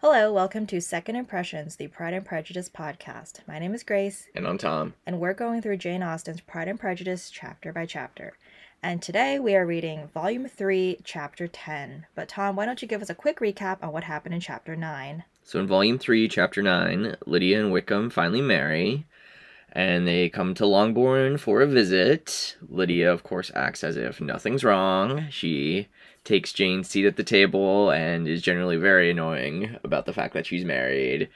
Hello, welcome to Second Impressions, the Pride and Prejudice podcast. My name is Grace, And I'm Tom. and we're going through Jane Austen's Pride and Prejudice chapter by chapter. And today we are reading Volume 3, Chapter 10. But Tom, why don't you give us a quick recap on what happened in Chapter 9? So in Volume 3, Chapter 9, Lydia and Wickham finally marry, and they come to Longbourn for a visit. Lydia, of course, acts as if nothing's wrong. She takes Jane's seat at the table and is generally very annoying about the fact that she's married.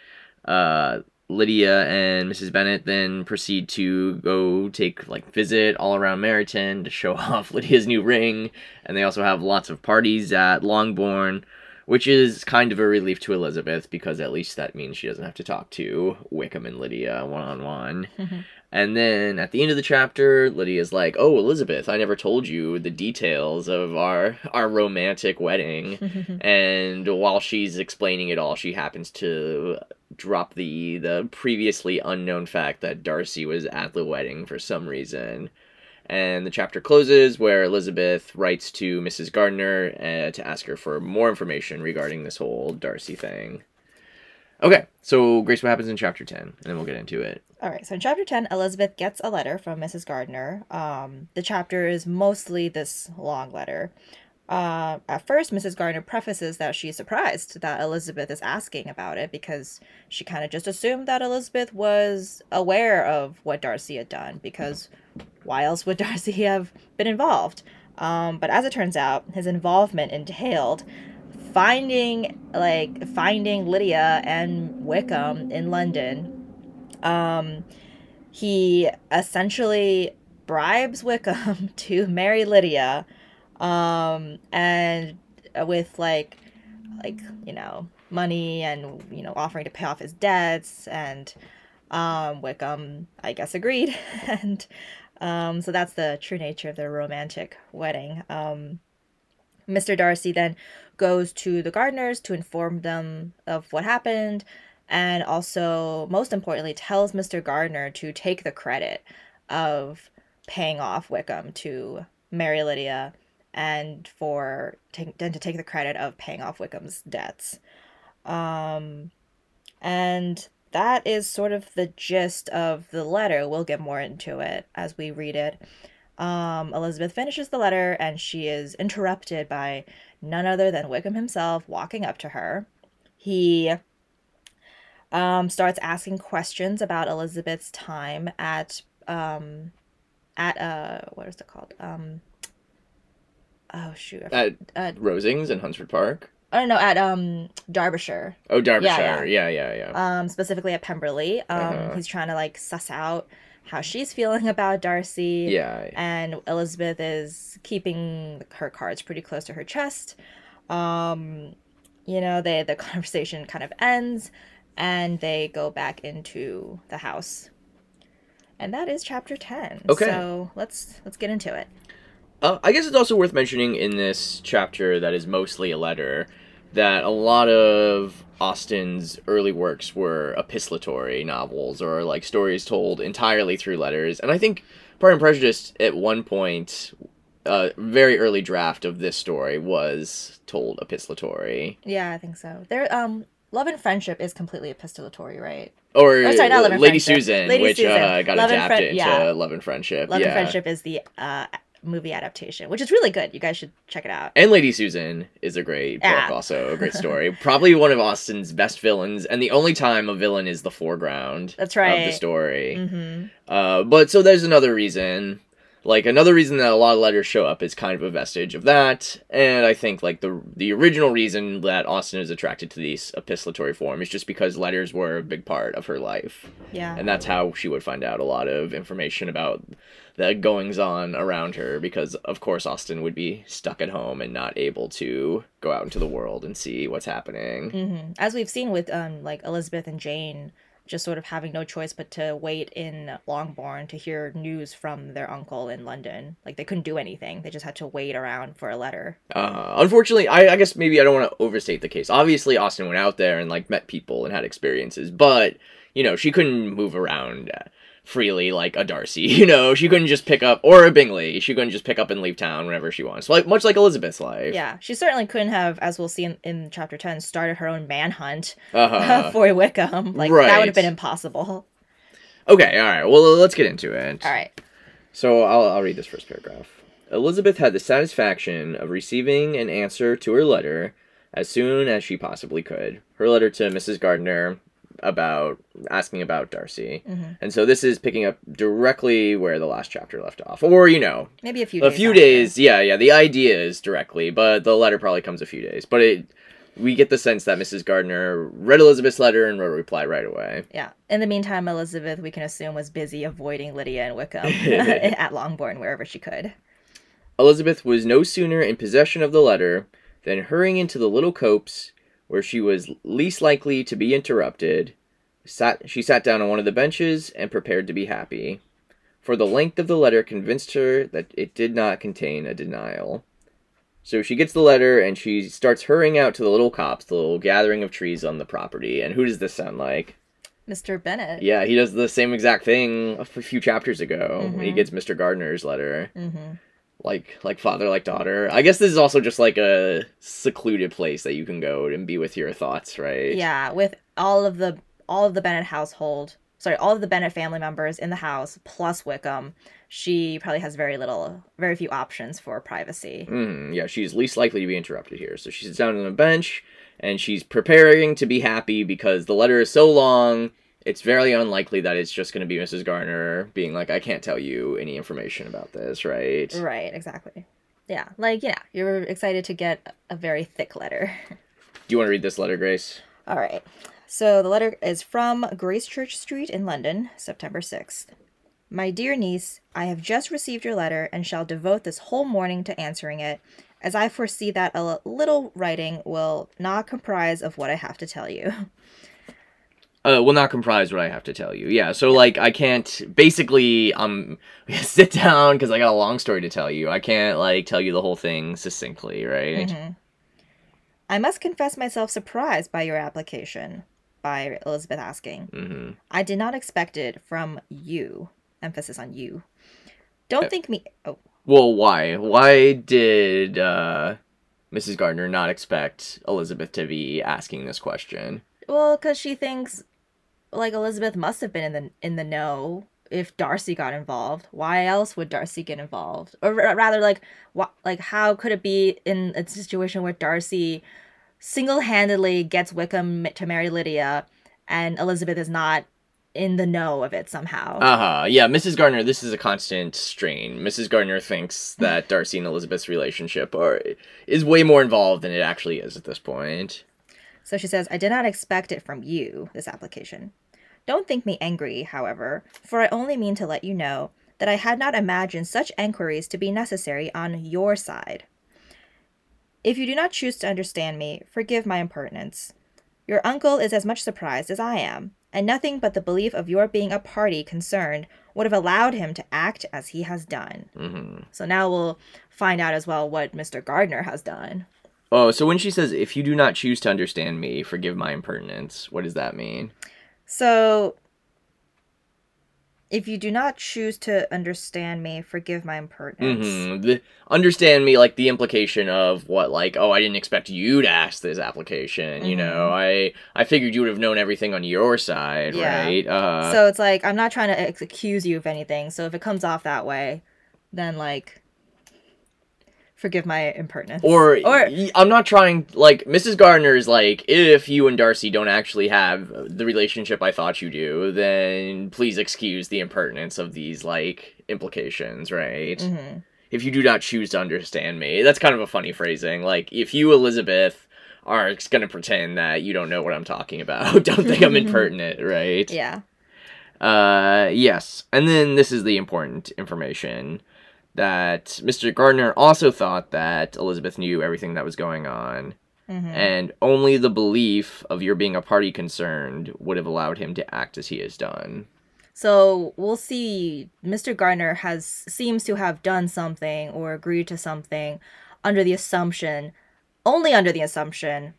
Uh, Lydia and Mrs. Bennet then proceed to go take like visit all around Meryton to show off Lydia's new ring, and they also have lots of parties at Longbourn, which is kind of a relief to Elizabeth because at least that means she doesn't have to talk to Wickham and Lydia one on one. And then at the end of the chapter, Lydia's like, "Oh, Elizabeth, I never told you the details of our our romantic wedding." and while she's explaining it all, she happens to drop the the previously unknown fact that Darcy was at the wedding for some reason. And the chapter closes where Elizabeth writes to Mrs. Gardiner uh, to ask her for more information regarding this whole Darcy thing. Okay, so Grace, what happens in chapter 10? And then we'll get into it. All right, so in chapter 10, Elizabeth gets a letter from Mrs. Gardiner. Um, the chapter is mostly this long letter. Uh, at first, Mrs. Gardiner prefaces that she's surprised that Elizabeth is asking about it because she kind of just assumed that Elizabeth was aware of what Darcy had done because why else would Darcy have been involved? Um, but as it turns out, his involvement entailed finding like finding Lydia and Wickham in London um, he essentially bribes Wickham to marry Lydia, um, and with like, like you know, money and you know, offering to pay off his debts, and um, Wickham, I guess, agreed, and um, so that's the true nature of their romantic wedding. Um, Mr. Darcy then goes to the Gardiners to inform them of what happened and also most importantly tells mr gardiner to take the credit of paying off wickham to marry lydia and for then to take the credit of paying off wickham's debts. Um, and that is sort of the gist of the letter. We'll get more into it as we read it. Um, elizabeth finishes the letter and she is interrupted by none other than wickham himself walking up to her. He um, starts asking questions about Elizabeth's time at um, at uh what is it called? Um oh shoot At uh, Rosings in Hunsford Park. I don't know at um Derbyshire Oh, Derbyshire. Yeah, Yeah, yeah, yeah. um specifically at Pemberley um Uh-huh. he's trying to like suss out how she's feeling about Darcy yeah. and Elizabeth is keeping her cards pretty close to her chest. Um, you know, they the conversation kind of ends, and they go back into the house, and that is chapter ten. Okay. so let's let's get into it. Uh, I guess it's also worth mentioning in this chapter that is mostly a letter that a lot of Austen's early works were epistolatory novels or like stories told entirely through letters. And I think Pride and Prejudice at one point, a very early draft of this story was told epistolatory. Yeah, I think so. There, um, Love and Friendship is completely epistolatory, right? Or Oh, sorry, not Love and Lady Friendship. Susan, Lady which Susan. Uh, got Love adapted Friend- yeah. into Love and Friendship. Love yeah. and Friendship is the uh movie adaptation, which is really good. You guys should check it out. And Lady Susan is a great book, Yeah. also a great story. Probably one of Austen's best villains, and the only time a villain is the foreground That's right of the story. Mm-hmm. Uh, but so there's another reason. Like another reason that a lot of letters show up is kind of a vestige of that, and I think like the the original reason that Austen is attracted to this epistolatory form is just because letters were a big part of her life, Yeah. and that's how she would find out a lot of information about the goings on around her because of course Austen would be stuck at home and not able to go out into the world and see what's happening. hmm As we've seen with um like Elizabeth and Jane, just sort of having no choice but to wait in Longbourn to hear news from their uncle in London. Like they couldn't do anything; they just had to wait around for a letter. Uh, unfortunately, I, I guess maybe I don't want to overstate the case. Obviously, Austen went out there and like met people and had experiences, but you know she couldn't move around freely like a Darcy. You know, she couldn't just pick up or a Bingley. She couldn't just pick up and leave town whenever she wants. Like much like Elizabeth's life. Yeah, she certainly couldn't have, as we'll see in, in chapter 10, started her own manhunt Uh-huh. for Wickham. Like, that would have been impossible. okay, all right. Well, let's get into it. All right. So I'll, I'll read this first paragraph. Elizabeth had the satisfaction of receiving an answer to her letter as soon as she possibly could. Her letter to Mrs. Gardiner about asking about Darcy. Mhm. And so this is picking up directly where the last chapter left off. Or, you know, Maybe a few a days. few after. days. Yeah, yeah. The idea is directly, but the letter probably comes a few days. But it we get the sense that Mrs. Gardiner read Elizabeth's letter and wrote a reply right away. Yeah. In the meantime, Elizabeth, we can assume, was busy avoiding Lydia and Wickham at Longbourn wherever she could. Elizabeth was no sooner in possession of the letter than hurrying into the little copse where she was least likely to be interrupted, sat she sat down on one of the benches and prepared to be happy. For the length of the letter convinced her that it did not contain a denial. So she gets the letter and she starts hurrying out to the little copse, the little gathering of trees on the property. And who does this sound like? Mr. Bennet. Yeah, he does the same exact thing a few chapters ago when he gets Mr. Gardiner's letter Mm-hmm. Like like father like daughter. I guess this is also just like a secluded place that you can go and be with your thoughts right? Yeah, with all of the all of the Bennet household, sorry, all of the Bennet family members in the house plus Wickham, she probably has very little, very few options for privacy. mm, yeah she's least likely to be interrupted here. So she sits down on a bench and she's preparing to be happy because the letter is so long it's very unlikely that it's just going to be mrs gardiner being like i can't tell you any information about this right Right, exactly. Yeah, like yeah, you're excited to get a very thick letter. do you want to read this letter grace All right. So the letter is from Gracechurch Street in London, September 6th. My dear niece, I have just received your letter and shall devote this whole morning to answering it, as I foresee that a little writing will not comprise of what I have to tell you. Uh, will not comprise what I have to tell you. Yeah, so like I can't basically um sit down because I got a long story to tell you. I can't like tell you the whole thing succinctly, right? Mhm. I must confess myself surprised by your application, by Elizabeth asking. hmm I did not expect it from you. Emphasis on you. Don't Uh, think me. Oh, Well, why? Why did uh, Mrs. Gardiner not expect Elizabeth to be asking this question? well, because she thinks like Elizabeth must have been in the in the know if Darcy got involved. Why else would Darcy get involved? Or ra- rather, like, what? Like, how could it be in a situation where Darcy single-handedly gets Wickham to marry Lydia, and Elizabeth is not in the know of it somehow? Uh huh. Yeah, Mrs. Gardiner. This is a constant strain. Mrs. Gardiner thinks that Darcy and Elizabeth's relationship are is way more involved than it actually is at this point. So she says, I did not expect it from you, this application. Don't think me angry, however, for I only mean to let you know that I had not imagined such enquiries to be necessary on your side. If you do not choose to understand me, forgive my impertinence. Your uncle is as much surprised as I am, and nothing but the belief of your being a party concerned would have allowed him to act as he has done. hmm So now we'll find out as well what Mr. Gardiner has done. Oh, so when she says, if you do not choose to understand me, forgive my impertinence, what does that mean? So, if you do not choose to understand me, forgive my impertinence. hmm The, understand me, like the implication of what, like, oh, I didn't expect you to ask this application. You know, I I figured you would have known everything on your side, Yeah. right? Uh, so it's like I'm not trying to ex- accuse you of anything. So if it comes off that way, then like, forgive my impertinence. or, or I'm not trying. Like Mrs. Gardiner is like, if you and Darcy don't actually have the relationship I thought you do, then please excuse the impertinence of these like implications, right? Mhm. if you do not choose to understand me. That's kind of a funny phrasing. Like, if you, Elizabeth, are going to pretend that you don't know what I'm talking about, don't think I'm impertinent, right? yeah, Uh, yes. And then this is the important information that Mr. Gardiner also thought that Elizabeth knew everything that was going on, Mhm. and only the belief of your being a party concerned would have allowed him to act as he has done. So we'll see. Mr. Gardiner has seems to have done something or agreed to something under the assumption, only under the assumption,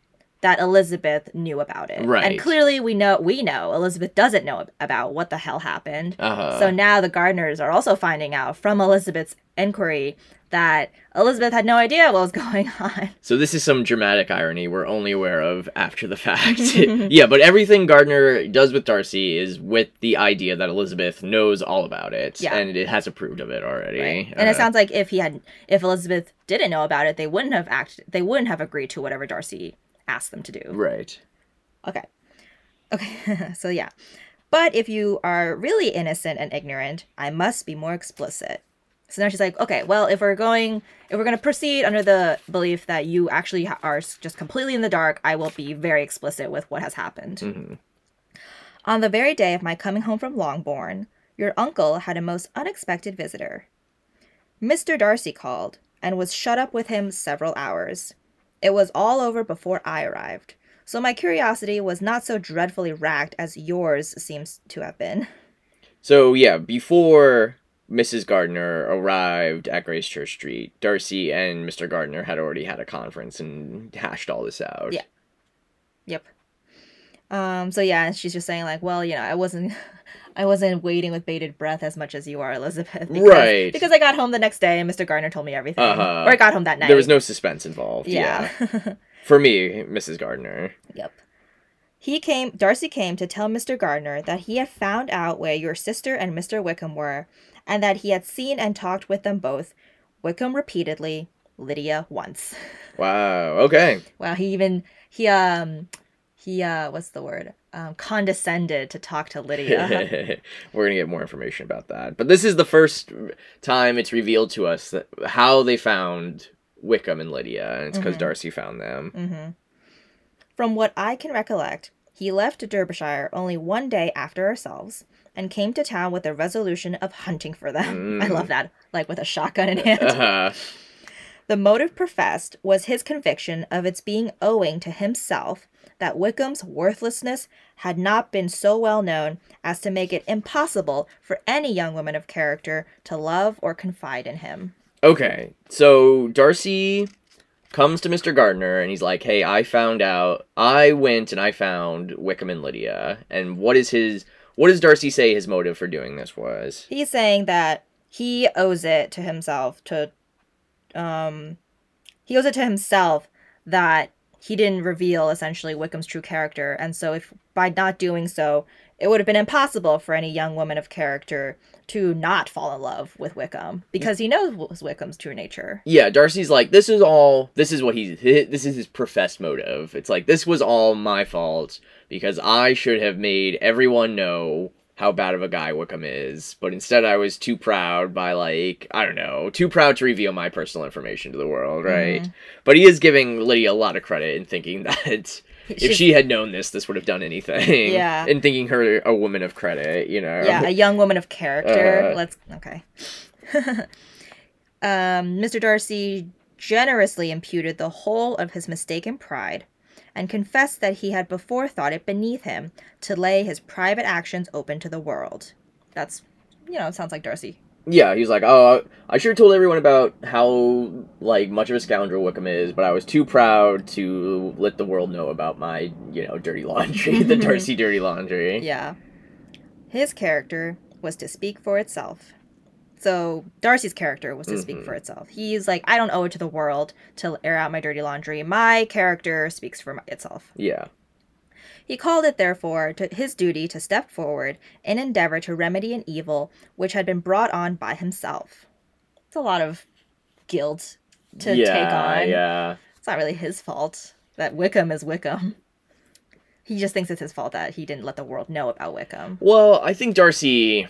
that Elizabeth knew about it. Right. And clearly we know we know Elizabeth doesn't know about what the hell happened. Uh-huh. So now the Gardiners are also finding out from Elizabeth's inquiry that Elizabeth had no idea what was going on. So this is some dramatic irony we're only aware of after the fact. yeah, but everything Gardiner does with Darcy is with the idea that Elizabeth knows all about it, Yeah. and it has approved of it already. And it Uh, sounds like if he had if Elizabeth didn't know about it, they wouldn't have acted they wouldn't have agreed to whatever Darcy asked them to do. right. Okay. Okay. so yeah. But if you are really innocent and ignorant, I must be more explicit. So now she's like, okay, well, if we're going, if we're going to proceed under the belief that you actually are just completely in the dark, I will be very explicit with what has happened. Mhm. On the very day of my coming home from Longbourn, your uncle had a most unexpected visitor. Mr. Darcy called and was shut up with him several hours. It was all over before I arrived, so my curiosity was not so dreadfully racked as yours seems to have been. So yeah, before Mrs. Gardiner arrived at Gracechurch Street, Darcy and Mr. Gardiner had already had a conference and hashed all this out. Yeah. Yep. Um. So yeah, she's just saying like, well, you know, I wasn't, I wasn't waiting with bated breath as much as you are, Elizabeth. Because, Right. Because I got home the next day and Mr. Gardiner told me everything, Uh-huh. or I got home that night. There was no suspense involved. Yeah. For me, Mrs. Gardiner. yep. He came. Darcy came to tell Mr. Gardiner that he had found out where your sister and Mr. Wickham were, and that he had seen and talked with them both. Wickham repeatedly, Lydia once. Wow. Okay. Wow, he even he um he uh what's the word? Um condescended to talk to Lydia. We're gonna get more information about that. But this is the first time it's revealed to us that how they found Wickham and Lydia, and it's because Mhm. Darcy found them. mm-hmm. From what I can recollect, he left Derbyshire only one day after ourselves and came to town with the resolution of hunting for them. I Mm. love that, like with a shotgun in hand. Uh-huh. The motive professed was his conviction of its being owing to himself that Wickham's worthlessness had not been so well known as to make it impossible for any young woman of character to love or confide in him. Okay, so Darcy comes to Mr. Gardiner and he's like, "Hey, I found out. I went and I found Wickham and Lydia. And what is his? What does Darcy say his motive for doing this was? He's saying that he owes it to himself to um he owes it to himself that he didn't reveal essentially Wickham's true character and so if by not doing so it would have been impossible for any young woman of character to not fall in love with Wickham because he knows Wickham's true nature. Yeah, Darcy's like, this is all. This is what he's. This is his professed motive. It's like this was all my fault because I should have made everyone know how bad of a guy Wickham is, but instead I was too proud by like I don't know, too proud to reveal my personal information to the world, right? Mhm. But he is giving Lydia a lot of credit in thinking that if She's- she had known this, this would have done anything. Yeah. and thinking her a woman of credit, you know. yeah, a young woman of character. Uh. Let's okay. um, Mr. Darcy generously imputed the whole of his mistaken pride and confessed that he had before thought it beneath him to lay his private actions open to the world. That's, you know, sounds like Darcy. Yeah, he was like, oh, I sure told everyone about how like much of a scoundrel Wickham is, but I was too proud to let the world know about my, you know, dirty laundry, the Darcy dirty laundry. Yeah. His character was to speak for itself. So Darcy's character was to speak Mhm. for itself. He's like, I don't owe it to the world to air out my dirty laundry. My character speaks for my- itself. Yeah. He called it, therefore, to his duty to step forward and endeavor to remedy an evil which had been brought on by himself. It's a lot of guilt to yeah, take on. Yeah. It's not really his fault that Wickham is Wickham. He just thinks it's his fault that he didn't let the world know about Wickham. Well, I think Darcy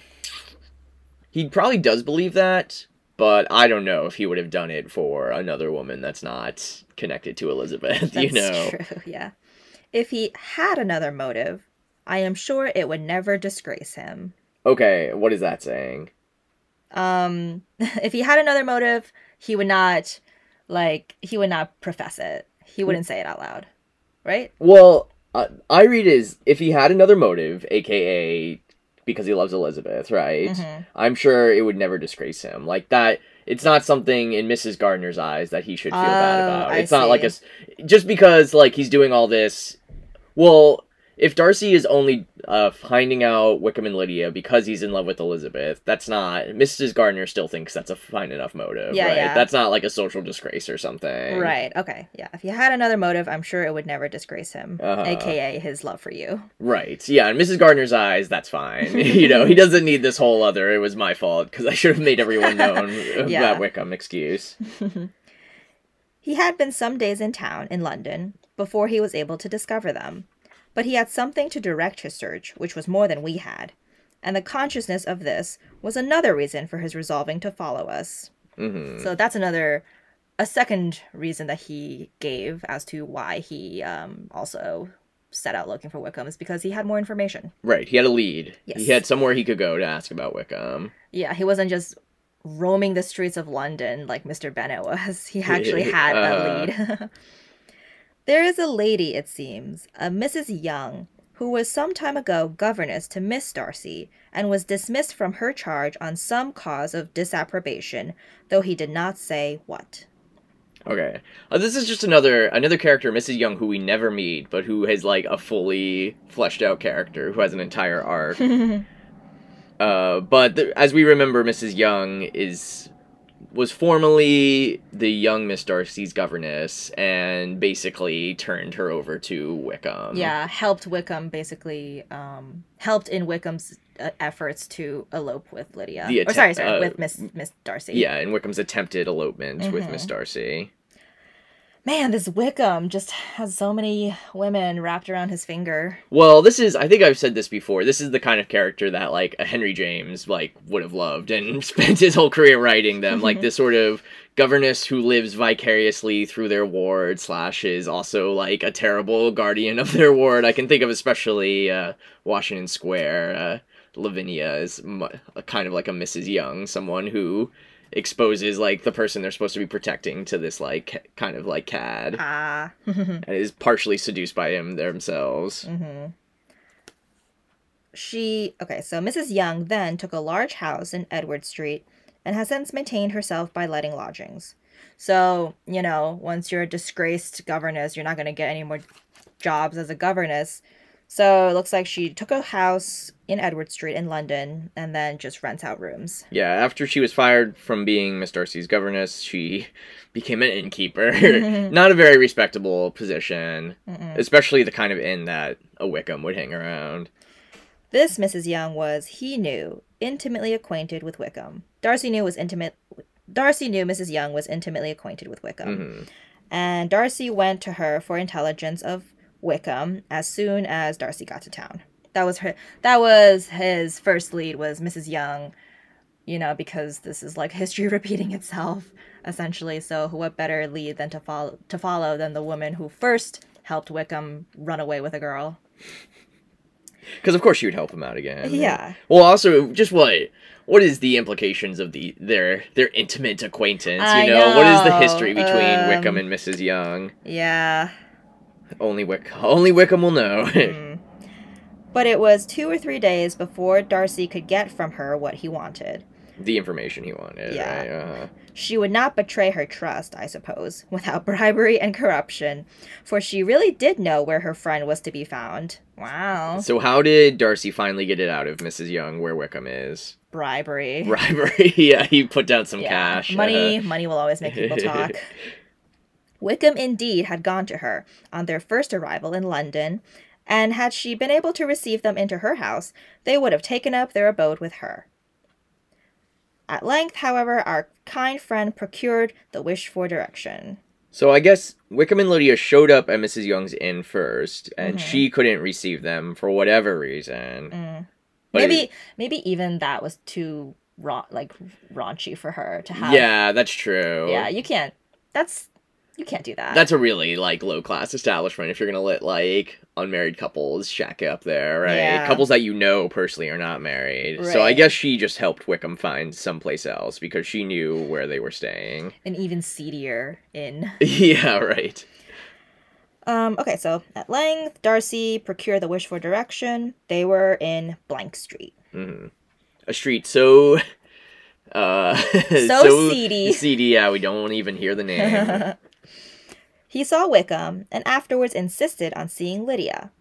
he probably does believe that, but I don't know if he would have done it for another woman that's not connected to Elizabeth, That's you know. true, yeah. If he had another motive, I am sure it would never disgrace him. Okay, what is that saying? Um, if he had another motive, he would not, like, he would not profess it. He wouldn't say it out loud, right? Well, uh, I read is if he had another motive, aka because he loves Elizabeth, right? Mhm. I'm sure it would never disgrace him. Like that it's not something in Mrs. Gardiner's eyes that he should feel bad Oh, about. I It's not like a just because like he's doing all this well, if Darcy is only uh, finding out Wickham and Lydia because he's in love with Elizabeth, that's not. Mrs. Gardiner still thinks that's a fine enough motive, Yeah, right? yeah. That's not like a social disgrace or something, Right. Okay. Yeah. If he had another motive, I'm sure it would never disgrace him, Uh-huh. aka his love for you. Right. Yeah, in Mrs. Gardiner's eyes, that's fine. you know, he doesn't need this whole other "it was my fault" because I should have made everyone known Yeah. that Wickham excuse. He had been some days in town in London before he was able to discover them, but he had something to direct his search, which was more than we had. And the consciousness of this was another reason for his resolving to follow us. hmm So that's another, a second reason that he gave as to why he um, also set out looking for Wickham is because he had more information. Right. He had a lead. Yes. He had somewhere he could go to ask about Wickham. Yeah, he wasn't just roaming the streets of London like Mr. Bennet was. He actually had Uh. a lead. there is a lady, it seems, a Mrs. Young, who was some time ago governess to Miss Darcy, and was dismissed from her charge on some cause of disapprobation, though he did not say what. Okay. Uh, this is just another another character, Mrs. Young, who we never meet, but who has like a fully fleshed out character who has an entire arc. uh, but th- as we remember, Mrs. Young is was formerly the young Miss Darcy's governess, and basically turned her over to Wickham. yeah, helped Wickham basically, um, helped in Wickham's uh, efforts to elope with Lydia. The or sorry, sorry, uh, with Miss Miss Darcy. Yeah, and Wickham's attempted elopement with Mhm. Miss Darcy. Man, this Wickham just has so many women wrapped around his finger. Well, this is I think I've said this before. This is the kind of character that like a Henry James like would have loved and spent his whole career writing them. like this sort of governess who lives vicariously through their ward slash is also like a terrible guardian of their ward. I can think of especially uh, Washington Square. Uh, Lavinia is kind of like a Mrs. Young, someone who exposes like the person they're supposed to be protecting to this like kind of like cad Ah. and is partially seduced by him themselves. mm-hmm. She, okay, so Mrs. Young then took a large house in Edward Street and has since maintained herself by letting lodgings. So, you know, once you're a disgraced governess, you're not going to get any more jobs as a governess. So it looks like she took a house in Edward Street in London and then just rents out rooms. Yeah, after she was fired from being Miss Darcy's governess, she became an innkeeper. Not a very respectable position, Mm-mm. especially the kind of inn that a Wickham would hang around. This Mrs. Young was, he knew, intimately acquainted with Wickham. Darcy knew was intimate. Darcy knew Mrs. Young was intimately acquainted with Wickham, hmm and Darcy went to her for intelligence of Wickham as soon as Darcy got to town. That was her. That was his first lead. Was Mrs. Young, you know, because this is like history repeating itself essentially. So what better lead than to follow to follow than the woman who first helped Wickham run away with a girl? Because of course she would help him out again. Yeah. Well, also, just what what is the implications of the their their intimate acquaintance? I you know, what is the history between um, Wickham and Mrs. Young? Yeah. Only Wick only Wickham will know. Mm. But it was two or three days before Darcy could get from her what he wanted. the information he wanted. Yeah. Right? Uh-huh. She would not betray her trust, I suppose, without bribery and corruption, for she really did know where her friend was to be found. Wow. So how did Darcy finally get it out of Mrs. Young where Wickham is? Bribery. Bribery. yeah, he put down some Yeah. cash. Money, money will always make people talk. Wickham indeed had gone to her on their first arrival in London, and had she been able to receive them into her house, they would have taken up their abode with her. At length, however, our kind friend procured the wished for direction. So I guess Wickham and Lydia showed up at Mrs. Young's inn first, and Mhm. she couldn't receive them for whatever reason. Mm. Maybe, it- maybe even that was too ra- like raunchy for her to have. yeah, that's true. yeah. You can't. That's you can't do that. That's a really like low class establishment if you're gonna let like unmarried couples shack up there, right? Yeah. Couples that you know personally are not married. So I guess she just helped Wickham find someplace else because she knew where they were staying. an even seedier inn. yeah, right. Um, okay, so at length, Darcy procured the wish for direction. They were in Blank Street. Mhm. A street so uh So seedy. Seedy, yeah, we don't even hear the name. he saw Wickham and afterwards insisted on seeing Lydia.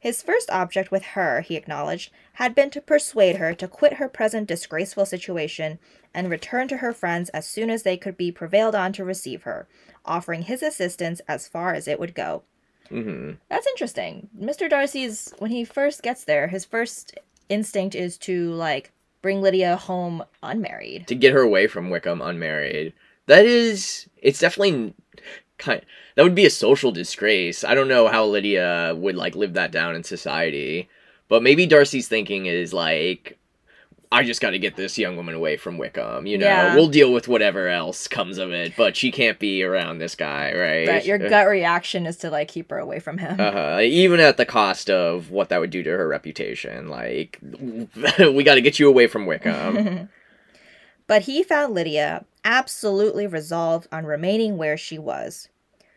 His first object with her, he acknowledged, had been to persuade her to quit her present disgraceful situation and return to her friends as soon as they could be prevailed on to receive her, offering his assistance as far as it would go. Mm-hmm. That's interesting. Mr. Darcy's when he first gets there, his first instinct is to like bring Lydia home unmarried. To get her away from Wickham unmarried. That is it's definitely kind that would be a social disgrace. I don't know how Lydia would like live that down in society. But maybe Darcy's thinking is like I just got to get this young woman away from Wickham. You know, Yeah. we'll deal with whatever else comes of it, but she can't be around this guy, right? But your gut reaction is to like keep her away from him. Uh, even at the cost of what that would do to her reputation. Like, we got to get you away from Wickham. but he found Lydia absolutely resolved on remaining where she was.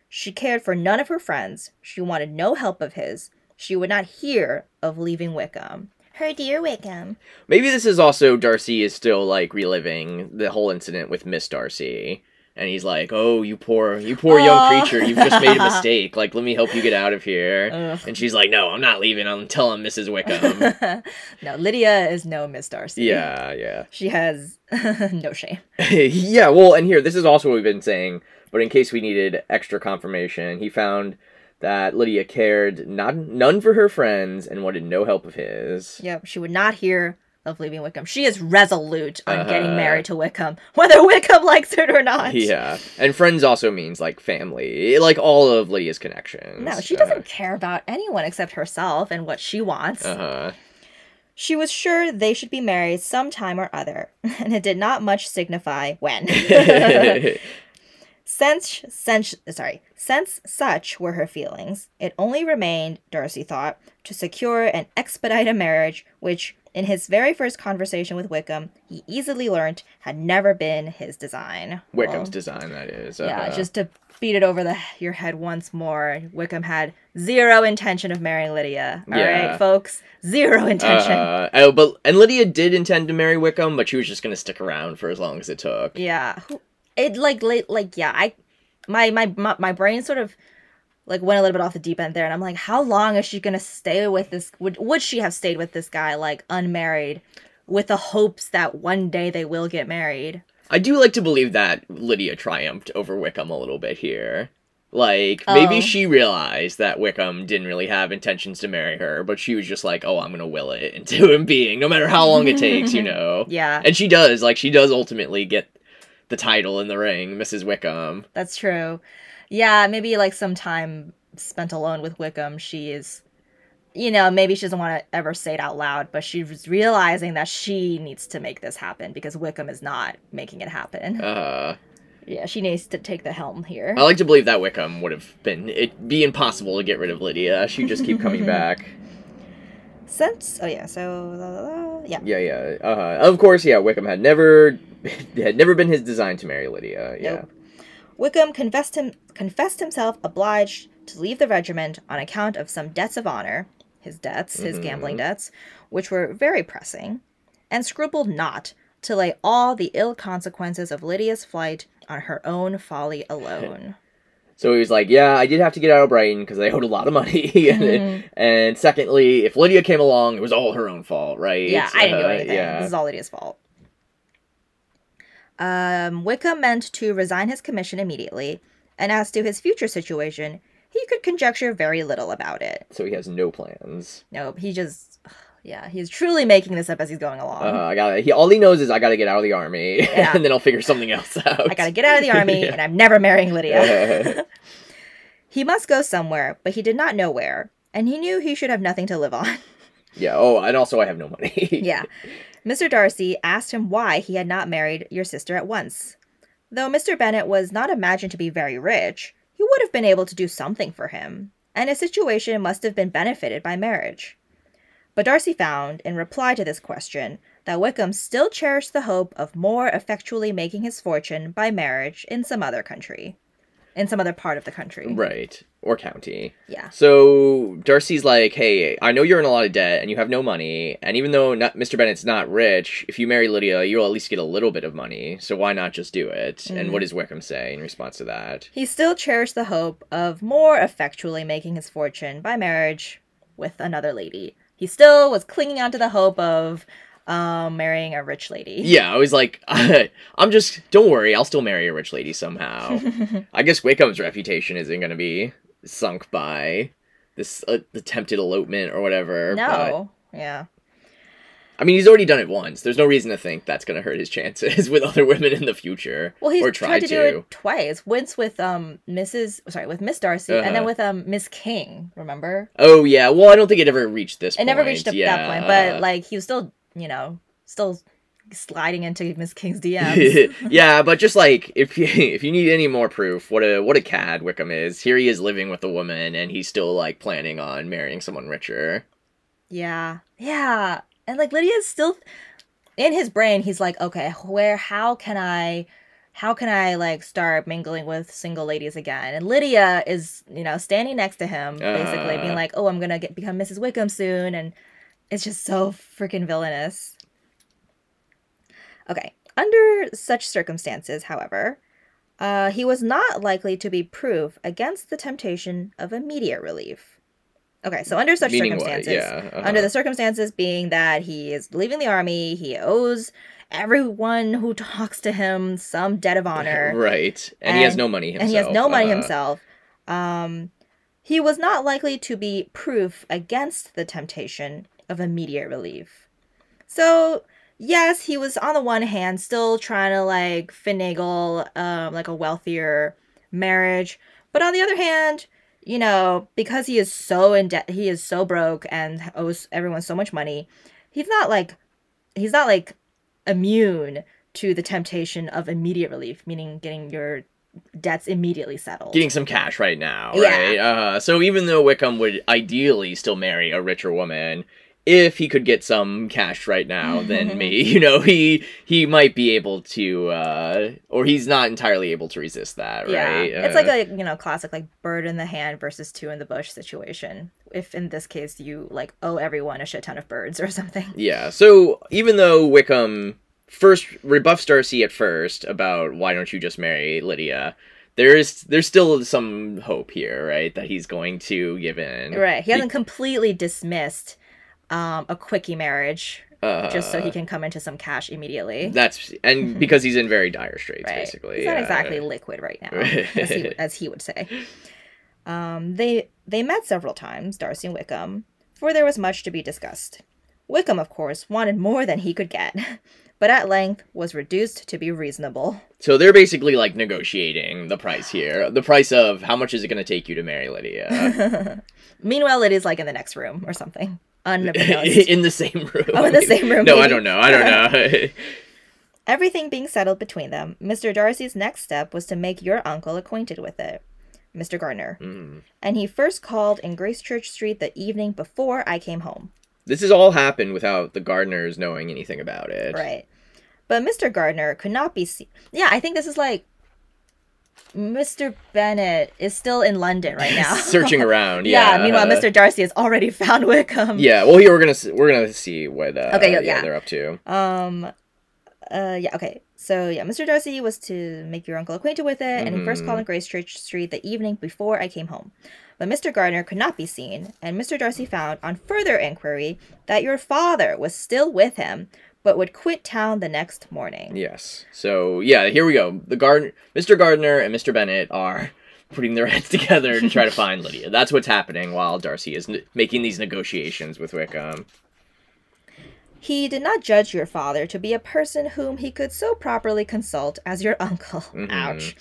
She cared for none of her friends. She wanted no help of his. She would not hear of leaving Wickham. Her dear Wickham. Maybe this is also Darcy is still like reliving the whole incident with Miss Darcy. And he's like, "Oh, you poor, you poor young creature! You've just made a mistake. Like, let me help you get out of here." Ugh. And she's like, "No, I'm not leaving until I'm Mrs. Wickham." no, Lydia is no Miss Darcy. yeah, yeah. She has no shame. yeah, well, and here, this is also what we've been saying, but in case we needed extra confirmation, he found that Lydia cared not none for her friends and wanted no help of his. Yep, she would not hear of leaving Wickham. She is resolute on getting Uh-huh. married to Wickham, whether Wickham likes it or not. Yeah, and friends also means like family, like all of Lydia's connections. No, she doesn't care about anyone except herself and what she wants. Uh huh. She was sure they should be married some time or other, and it did not much signify when. since, since, sorry, since such were her feelings, it only remained, Darcy thought, to secure and expedite a marriage which, in his very first conversation with Wickham, he easily learned had never been his design. Wickham's Well, design, that is. yeah, uh-huh. just to beat it over the your head once more, Wickham had zero intention of marrying Lydia. All right, Yeah. folks, zero intention. Uh, oh, but and Lydia did intend to marry Wickham, but she was just gonna stick around for as long as it took. Yeah, it like like yeah. I my, my my my brain sort of like went a little bit off the deep end there, and I'm like, how long is she gonna stay with this? Would would she have stayed with this guy like unmarried, with the hopes that one day they will get married? I do like to believe that Lydia triumphed over Wickham a little bit here. Like, maybe Oh. she realized that Wickham didn't really have intentions to marry her, but she was just like, oh, I'm gonna will it into him being, no matter how long it takes, you know? Yeah, And she does, like, she does ultimately get the title in the ring, Mrs. Wickham. That's true. Yeah, maybe like some time spent alone with Wickham, she is, you know, maybe she doesn't want to ever say it out loud, but she's realizing that she needs to make this happen because Wickham is not making it happen. Uh, yeah, she needs to take the helm here. I like to believe that Wickham would have been, it'd be impossible to get rid of Lydia. She'd just keep coming back. Since, oh yeah, so, la, la, la, yeah. Yeah, yeah. Uh, of course, yeah. Wickham had never had never been his design to marry Lydia. Yeah. Nope. Wickham confessed him confessed himself obliged to leave the regiment on account of some debts of honor, his debts, his Mhm. gambling debts, which were very pressing, and scrupled not to lay all the ill consequences of Lydia's flight on her own folly alone. So he was like, "Yeah, I did have to get out of Brighton because I owed a lot of money." and, Mhm. and secondly, if Lydia came along, it was all her own fault, right? yeah, I didn't do Uh, anything. Yeah. This is all Lydia's fault. Um, Wickham meant to resign his commission immediately, and as to his future situation, he could conjecture very little about it. So he has no plans. Nope, he just yeah, he's truly making this up as he's going along. Uh, I got He all he knows is I got to get out of the army, Yeah. and then I'll figure something else out. I gotta get out of the army Yeah. and I'm never marrying Lydia. he must go somewhere, but he did not know where, and he knew he should have nothing to live on. yeah. Oh, and also I have no money. yeah. Mr. Darcy asked him why he had not married your sister at once. Though Mr. Bennet was not imagined to be very rich, he would have been able to do something for him, and his situation must have been benefited by marriage. But Darcy found, in reply to this question, that Wickham still cherished the hope of more effectually making his fortune by marriage in some other country. In some other part of the country. Right. Or county. Yeah. So Darcy's like, hey, I know you're in a lot of debt and you have no money, and even though not, Mr. Bennet's not rich, if you marry Lydia, you'll at least get a little bit of money. So why not just do it? And what mm-hmm. does Wickham say in response to that? He still cherished the hope of more effectually making his fortune by marriage with another lady. He still was clinging on to the hope of um, marrying a rich lady. Yeah, I was like, I'm just, don't worry, I'll still marry a rich lady somehow. I guess Wickham's reputation isn't going to be sunk by this uh, attempted elopement or whatever. but- No. Yeah. I mean, he's already done it once. There's no reason to think that's going to hurt his chances with other women in the future. Well, he's or tried tried to, do it twice. Once with um Mrs. Sorry, with Miss Darcy, and then Uh-huh. with um Miss King. Remember? Oh yeah, well I don't think it ever reached this. It never reached yeah. that point, but like he was still, you know, still sliding into Miss King's DMs. yeah, but just like if you if you need any more proof, what a what a cad Wickham is. Here he is living with a woman, and he's still like planning on marrying someone richer. Yeah. Yeah. And like Lydia's still in his brain, he's like, okay, where how can I how can I like start mingling with single ladies again? And Lydia is, you know, standing next to him, basically Uh. being like, Oh, I'm gonna get become Mrs. Wickham soon and it's just so freaking villainous. Okay. Under such circumstances, however, uh, he was not likely to be proof against the temptation of immediate relief. Okay, so under such Meaning circumstances, Yeah, uh-huh. under the circumstances being that he is leaving the army, he owes everyone who talks to him some debt of honor, right, and, he has no money himself. and he has no money uh-huh. himself. Um, he was not likely to be proof against the temptation of immediate relief. So yes, he was on the one hand still trying to like finagle um, like a wealthier marriage, but on the other hand, you know, because he is so in debt, he is so broke and owes everyone so much money. He's not like he's not like immune to the temptation of immediate relief, meaning getting your debts immediately settled. Getting some cash right now, Yeah. right? Uh, so even though Wickham would ideally still marry a richer woman, if he could get some cash right now, then me, you know, he he might be able to, uh, or he's not entirely able to resist that, yeah, right? it's Uh, like a you know classic like bird in the hand versus two in the bush situation. If in this case you like owe everyone a shit ton of birds or something. Yeah. So even though Wickham first rebuffs Darcy at first about why don't you just marry Lydia, there is there's still some hope here, right? That he's going to give in. Right, he hasn't completely dismissed um, a quickie marriage Uh, just so he can come into some cash immediately. That's and because he's in very dire straits, right. basically. He's not uh, exactly liquid right now, as, he, as he would say. Um, they they met several times, Darcy and Wickham, for there was much to be discussed. Wickham, of course, wanted more than he could get, but at length was reduced to be reasonable. So they're basically like negotiating the price here, the price of how much is it going to take you to marry Lydia Meanwhile, it is like in the next room or something, unbeknownst. in the same room. Oh, in the same room, No, I don't know. I don't know. Everything being settled between them, Mr. Darcy's next step was to make your uncle acquainted with it, Mr. Gardiner. Mm. And he first called in Gracechurch Street the evening before I came home. This has all happened without the Gardiners knowing anything about it. Right. But Mr. Gardiner could not be seen. Yeah, I think this is like Mr. Bennet is still in London right now. Searching around. yeah. Yeah. Meanwhile, Mr. Darcy has already found Wickham. Yeah. Well, here we're gonna we're gonna see what. Uh, Okay, yeah, yeah, they're up to. Um. Uh. Yeah. Okay. So yeah, Mr. Darcy was to make your uncle acquainted with it, and he first called on Gracechurch Street the evening before I came home. But Mr. Gardiner could not be seen, and Mr. Darcy found, on further inquiry, that your father was still with him, but would quit town the next morning. Yes. So yeah, here we go. The garden, Mr. Gardiner and Mr. Bennet are putting their heads together to try to find Lydia. That's what's happening while Darcy is n- making these negotiations with Wickham. He did not judge your father to be a person whom he could so properly consult as your uncle. Mhm. Ouch.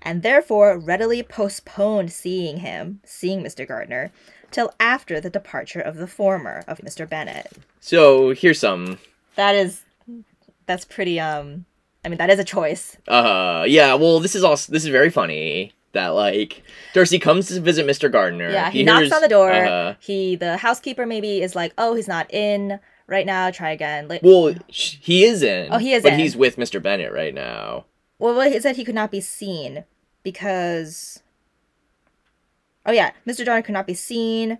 And therefore readily postponed seeing him, seeing Mr. Gardner, till after the departure of the former, of Mr. Bennet. So here's some. That is, that's pretty, um, I mean, that is a choice. Uh, yeah. Well, this is also this is very funny that like Darcy comes to visit Mr. Gardiner. Yeah, he, knocks hears- on the door. uh, He, the housekeeper maybe is like, oh, he's not in right now, try again. Like, well, sh- he is in. Oh, he is but in. he's with Mr. Bennet right now. Well, well, he said he could not be seen because Oh yeah, Mr. Darcy could not be seen,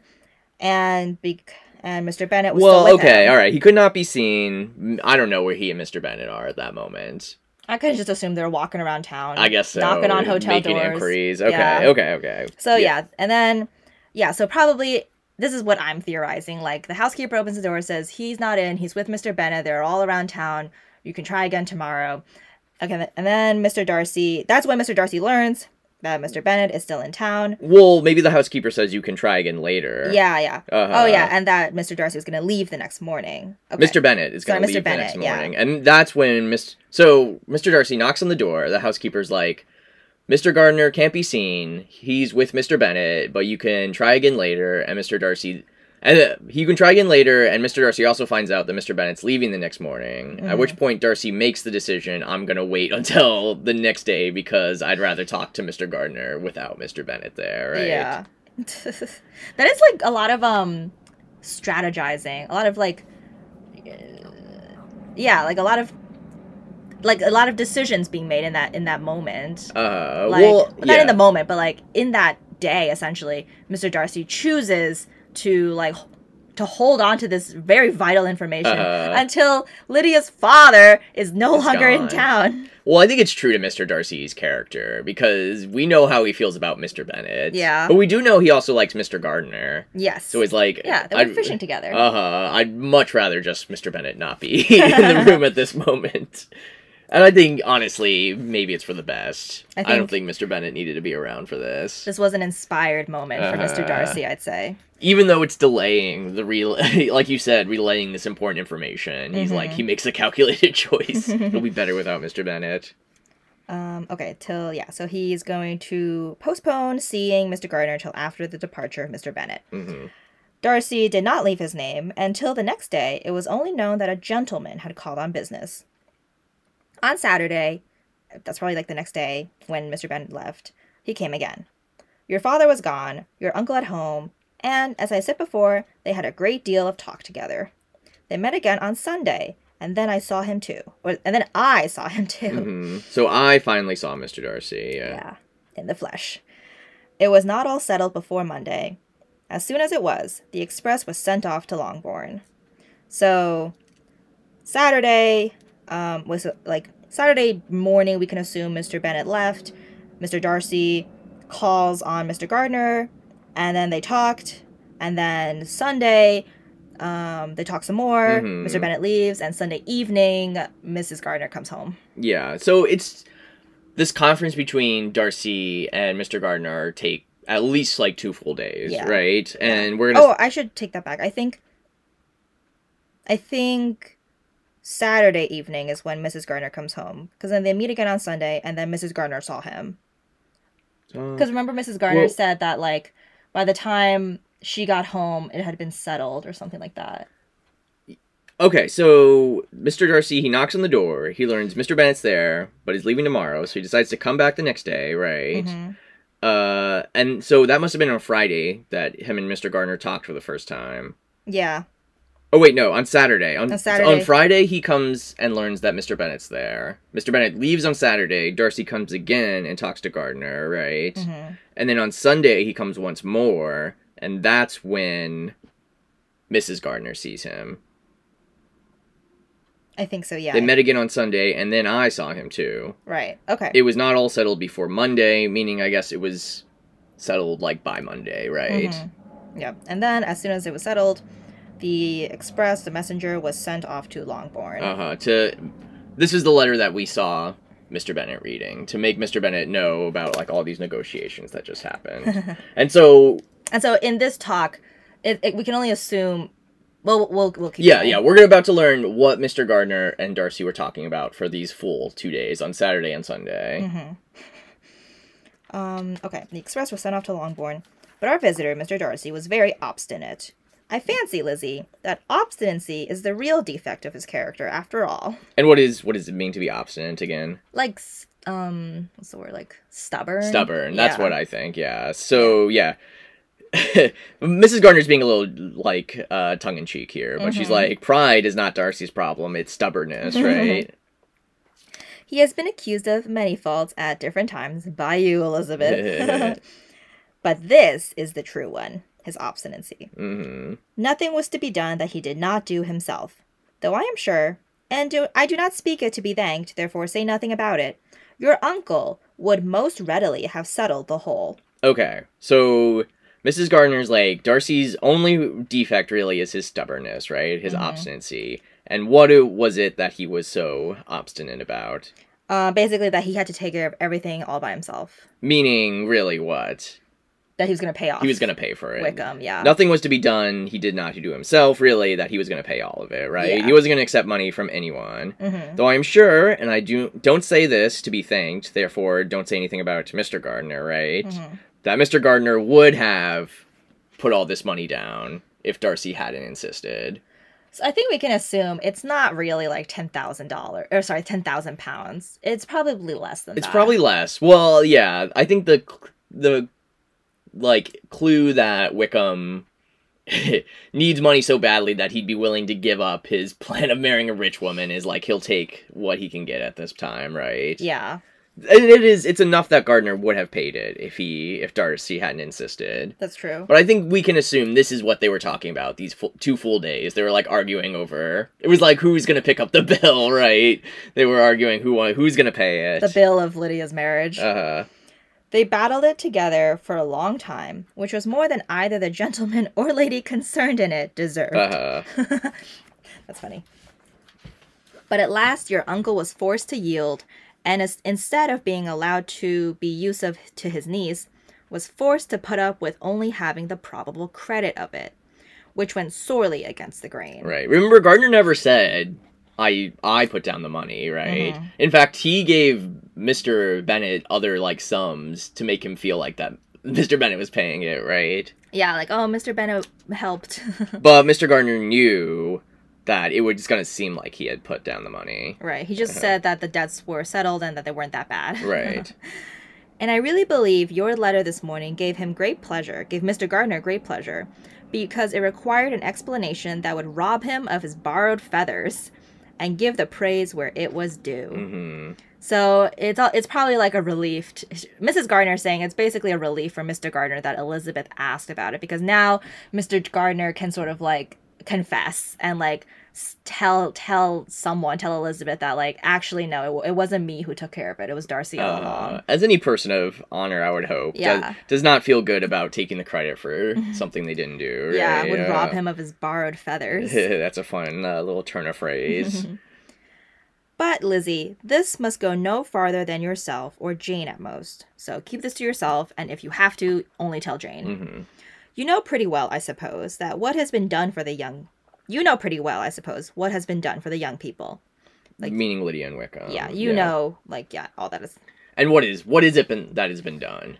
and be- and Mr. Bennet was well, okay, him. all right. He could not be seen. I don't know where he and Mr. Bennet are at that moment. I could just assume they're walking around town. I guess so. Knocking on hotel making doors. inquiries. Okay, Yeah. okay, okay. So yeah. and then yeah, so probably this is what I'm theorizing. Like the housekeeper opens the door, says he's not in, he's with Mr. Bennet. They're all around town. You can try again tomorrow. Okay, and then Mr. Darcy. That's when Mr. Darcy learns that Mr. Bennet is still in town. Well, maybe the housekeeper says you can try again later. Yeah, yeah. Uh-huh. Oh yeah, and that Mr. Darcy was going to leave the next morning. Okay. Mr. Bennet is going to Mr. leave the next Bennet, yeah. morning, and that's when Miss. So Mr. Darcy knocks on the door. The housekeeper's like, "Mr. Gardiner can't be seen. He's with Mr. Bennet, but you can try again later." And Mr. Darcy, and uh, you can try again later. And Mr. Darcy also finds out that Mr. Bennet's leaving the next morning. At Mm-hmm. which point Darcy makes the decision: "I'm going to wait until the next day because I'd rather talk to Mr. Gardiner without Mr. Bennet there." Right? Yeah. that is like a lot of um strategizing, a lot of like uh, yeah, like a lot of like a lot of decisions being made in that in that moment. Uh, Like well, not yeah. in the moment, but like in that day essentially, Mr. Darcy chooses to like to hold on to this very vital information Uh-huh. until Lydia's father is no longer in town. Well, I think it's true to Mr. Darcy's character because we know how he feels about Mr. Bennet. Yeah. But we do know he also likes Mr. Gardiner. Yes. So it's like yeah, they were fishing together. Uh-huh. I'd much rather just Mr. Bennet not be in the room at this moment. And I think honestly, maybe it's for the best. I I, don't think- Mr. Bennet needed to be around for this. this was an inspired moment for Mr. Uh-huh. Darcy, I'd say. Even though it's delaying the real like you said, relaying this important information. He's like Mhm. he makes a calculated choice. It'll be better without Mr. Bennet. Um, okay, till yeah, so he's going to postpone seeing Mr. Gardiner till after the departure of Mr. Bennet. hmm Darcy did not leave his name until the next day. It was only known that a gentleman had called on business. On Saturday, that's probably like the next day when Mr. Bennet left, he came again. Your father was gone, your uncle at home, and as I said before, they had a great deal of talk together. They met again on Sunday, and then I saw him too. Or, and then I saw him too. hmm So I finally saw Mr. Darcy. Yeah. Yeah, in the flesh. It was not all settled before Monday. As soon as it was, the express was sent off to Longbourn. So, Saturday um, was like Saturday morning. We can assume Mr. Bennet left. Mr. Darcy calls on Mr. Gardiner, and then they talked. And then Sunday, um, they talk some more. Mhm. Mr. Bennet leaves, and Sunday evening, Mrs. Gardiner comes home. Yeah, so it's this conference between Darcy and Mr. Gardiner take at least like two full days, Yeah. right? And we're gonna Oh, I should take that back. I think I think Saturday evening is when Mrs. Gardiner comes home because then they meet again on Sunday and then Mrs. Gardiner saw him. Uh, Because remember Mrs. Gardiner Well- said that like by the time she got home it had been settled or something like that. okay, so Mr. Darcy he knocks on the door. He learns Mr. Bennet's there, but he's leaving tomorrow, so he decides to come back the next day, right? Mhm. Uh, and so that must have been on Friday that him and Mr. Gardiner talked for the first time. Yeah. Oh wait, no, on Saturday. On, On Saturday. on Friday, he comes and learns that Mr. Bennet's there. Mr. Bennet leaves on Saturday. Darcy comes again and talks to Gardiner, right? Mhm. And then on Sunday, he comes once more, and that's when Mrs. Gardiner sees him. I think so, yeah. They met again on Sunday, and then I saw him too. right. Okay. It was not all settled before Monday, meaning I guess it was settled like by Monday, right? Mhm. Yep. And then as soon as it was settled, the express, the messenger was sent off to Longbourn. Uh huh. To this is the letter that we saw Mr. Bennet reading to make Mr. Bennet know about like all these negotiations that just happened. and so And so in this talk, it, it, we can only assume. Well, we'll we'll keep. yeah, going. yeah, we're about to learn what Mr. Gardiner and Darcy were talking about for these full two days on Saturday and Sunday. Mm-hmm. Um. Okay. The express was sent off to Longbourn, but our visitor, Mr. Darcy, was very obstinate. I fancy, Lizzie, that obstinacy is the real defect of his character, after all. And what is what does it mean to be obstinate again? Like, um, what's the word? Like stubborn. Stubborn. That's Yeah. what I think. Yeah. So yeah. Mrs. Gardiner's being a little like uh, tongue in cheek here, but she's Mhm. like, pride is not Darcy's problem; it's stubbornness, right? He has been accused of many faults at different times by you, Elizabeth. But this is the true one his obstinacy. hmm Nothing was to be done that he did not do himself. Though I am sure, and do, I do not speak it to be thanked, therefore say nothing about it, your uncle would most readily have settled the whole. Okay, so Mrs. Gardiner's like Darcy's only defect really is his stubbornness, right? His Mhm. obstinacy. And what was it that he was so obstinate about? Uh, basically, that he had to take care of everything all by himself. Meaning, really, what? That he was going to pay off. He was going to pay for it. Wickham, yeah. Nothing was to be done. He did not do himself, really, that he was going to pay all of it, right? Yeah. He wasn't going to accept money from anyone. hmm Though I'm sure, and I do don't say this to be thanked, therefore don't say anything about it to Mr. Gardiner, right? Mhm. That Mr. Gardiner would have put all this money down if Darcy hadn't insisted. So I think we can assume it's not really like ten thousand dollars, or sorry, ten thousand pounds. It's probably less than It's that. probably less. Well, yeah, I think the the like clue that Wickham needs money so badly that he'd be willing to give up his plan of marrying a rich woman is like he'll take what he can get at this time, right? yeah, And it is it's enough that Gardiner would have paid it if he if Darcy hadn't insisted. that's true. But I think we can assume this is what they were talking about these full, two full days. They were like arguing over. It was like who's gonna pick up the bill, right? They were arguing who who's gonna pay it. The bill of Lydia's marriage. Uh, They battled it together for a long time, which was more than either the gentleman or lady concerned in it deserved. uh, That's funny. But at last, your uncle was forced to yield, and as, instead of being allowed to be useful to his niece, was forced to put up with only having the probable credit of it, which went sorely against the grain. right. Remember, Gardiner never said I I put down the money, right? Mhm. In fact, he gave Mister Bennet other like sums to make him feel like that Mister Bennet was paying it, right? Yeah, like, oh, Mr. Bennet helped. But Mister Gardiner knew that it was just gonna seem like he had put down the money, right. He just Uh-huh. said that the debts were settled and that they weren't that bad. right? And I really believe your letter this morning gave him great pleasure, gave Mr. Gardiner great pleasure, because it required an explanation that would rob him of his borrowed feathers and give the praise where it was due. hmm So it's all, it's probably like a relief. To, Mrs. Gardiner saying it's basically a relief for Mr. Gardiner that Elizabeth asked about it because now Mr. Gardiner can sort of like confess and like tell tell someone tell Elizabeth that like actually no it, it wasn't me who took care of it it was Darcy all along. Uh, as any person of honor, I would hope, Yeah. does, does not feel good about taking the credit for something they didn't do. Right? Yeah, it would rob him of his borrowed feathers. That's a fun uh, little turn of phrase. but, Lizzie, this must go no farther than yourself or Jane at most. So keep this to yourself, and if you have to, only tell Jane. hmm You know pretty well, I suppose, that what has been done for the young. You know pretty well, I suppose, what has been done for the young people. Like- Meaning Lydia and Wickham. yeah, you know, like, yeah, all that is. And what is what is it been that has been done?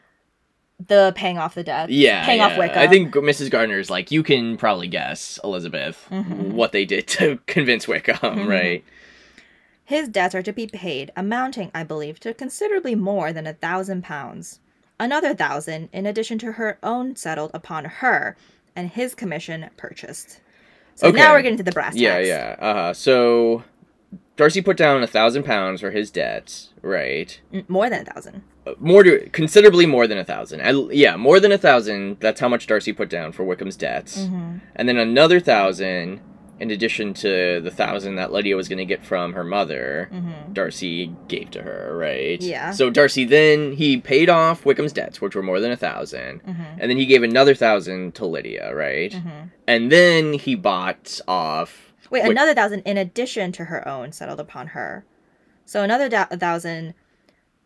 The paying off the debt. Yeah, Paying off. Wickham. I think Mrs. Gardiner's like you can probably guess, Elizabeth, Mhm. what they did to convince Wickham, Mhm. right? His debts are to be paid, amounting, I believe, to considerably more than a thousand pounds. Another thousand, in addition to her own settled upon her, and his commission purchased. So Okay. now we're getting to the brass tacks. Yeah, yeah. Uh so Darcy put down a thousand pounds for his debts, right? More than a thousand. Uh, More to considerably more than a thousand. I, yeah, more than a thousand. That's how much Darcy put down for Wickham's debts, Mm-hmm. and then another thousand in addition to the thousand that Lydia was going to get from her mother. Mm-hmm. Darcy gave to her, right? Yeah. So Darcy then he paid off Wickham's debts, which were more than a thousand, Mm-hmm. and then he gave another thousand to Lydia, right? Mm-hmm. And then he bought off. Wait, Wait. another thousand in addition to her own settled upon her. So another da- thousand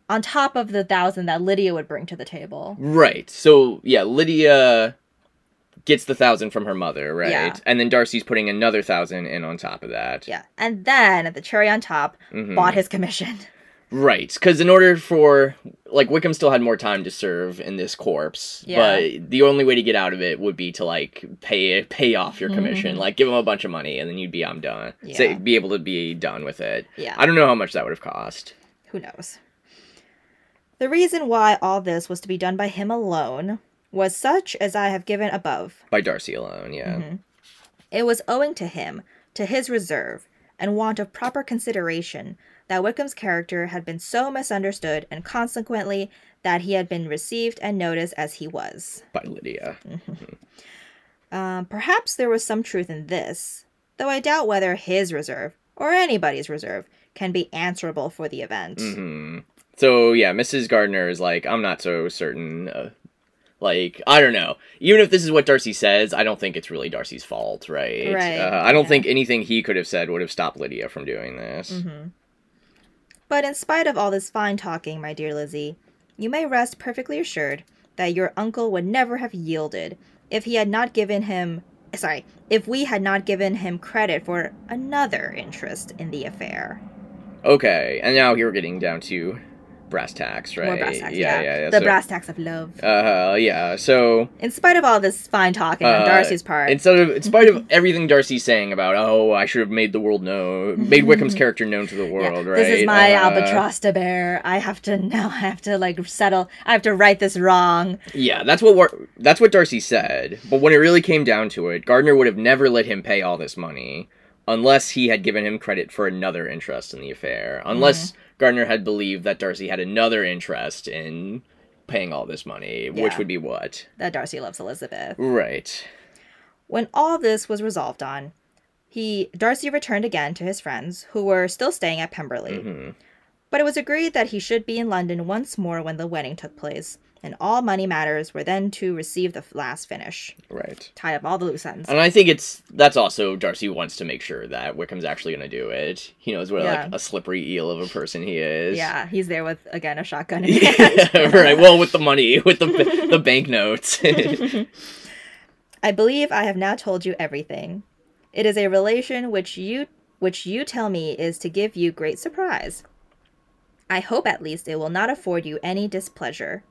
on top of the thousand that Lydia would bring to the table. Right. So yeah, Lydia gets the thousand from her mother, right? Yeah. And then Darcy's putting another thousand in on top of that. Yeah. And then at the cherry on top, Mhm. bought his commission. Right, because in order for like Wickham still had more time to serve in this corpse, Yeah. but the only way to get out of it would be to like pay pay off your commission, Mhm. like give him a bunch of money, and then you'd be I'm done, Yeah. say be able to be done with it. Yeah. I don't know how much that would have cost. Who knows? The reason why all this was to be done by him alone was such as I have given above. By Darcy alone, yeah. Mhm. It was owing to him, to his reserve, and want of proper consideration, that Wickham's character had been so misunderstood, and consequently that he had been received and noticed as he was. By Lydia. Um, perhaps there was some truth in this, though I doubt whether his reserve, or anybody's reserve, can be answerable for the event. hmm So yeah, Mrs. Gardiner is like, I'm not so certain. Uh, like I don't know. Even if this is what Darcy says, I don't think it's really Darcy's fault, right? Right, Uh, I don't yeah. think anything he could have said would have stopped Lydia from doing this. Mm-hmm. But in spite of all this fine talking, my dear Lizzie, you may rest perfectly assured that your uncle would never have yielded if he had not given him sorry, if we had not given him credit for another interest in the affair. Okay, and now we're getting down to brass tacks, right? More brass tacks, yeah, yeah. yeah, yeah. The so, brass tacks of love. Uh, yeah. So In spite of all this fine talking on Uh, Darcy's part, instead of, in spite of everything Darcy's saying about, oh, I should have made the world know, made Wickham's character known to the yeah, world, right? this is my Uh, albatross to bear. I have to now. I have to like settle. I have to right this wrong. Yeah, that's what War- that's what Darcy said. But when it really came down to it, Gardner would have never let him pay all this money unless he had given him credit for another interest in the affair. Unless Mm-hmm. Gardiner had believed that Darcy had another interest in paying all this money, which would be what? That Darcy loves Elizabeth. Right. When all this was resolved on, he Darcy returned again to his friends, who were still staying at Pemberley. hmm But it was agreed that he should be in London once more when the wedding took place, and all money matters were then to receive the last finish. Right. Tie up all the loose ends. And I think it's that's also Darcy wants to make sure that Wickham's actually going to do it. He knows what Yeah. like a slippery eel of a person he is. Yeah, he's there with again a shotgun in hand. Yeah, right. Well, with the money, with the the banknotes. I believe I have now told you everything. It is a relation which you which you tell me is to give you great surprise. I hope at least it will not afford you any displeasure.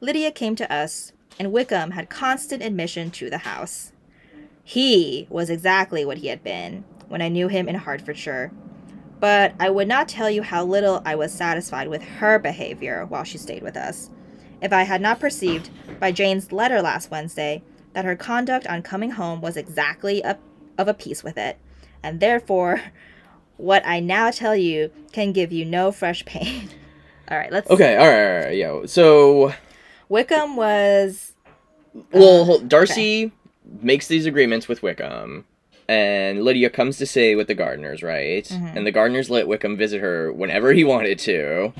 Lydia came to us, and Wickham had constant admission to the house. He was exactly what he had been when I knew him in Hertfordshire. But I would not tell you how little I was satisfied with her behavior while she stayed with us. If I had not perceived by Jane's letter last Wednesday that her conduct on coming home was exactly a, of a piece with it, and therefore what I now tell you can give you no fresh pain. All right, let's. okay. All right. All right. Yeah. So, Wickham was well, hold- Darcy makes these agreements with Wickham, and Lydia comes to stay with the Gardiners, right? Mhm. And the Gardiners let Wickham visit her whenever he wanted to.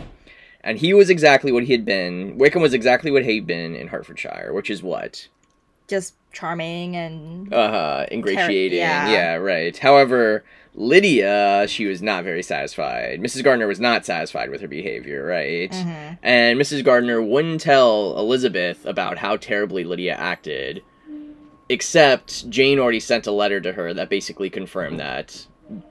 And he was exactly what he had been. Wickham was exactly what he'd been in Hertfordshire, which is what just charming and uh huh, ingratiating yeah. yeah. right however lydia she was not very satisfied mrs gardiner was not satisfied with her behavior right Mhm. and mrs gardiner wouldn't tell elizabeth about how terribly lydia acted except jane already sent a letter to her that basically confirmed that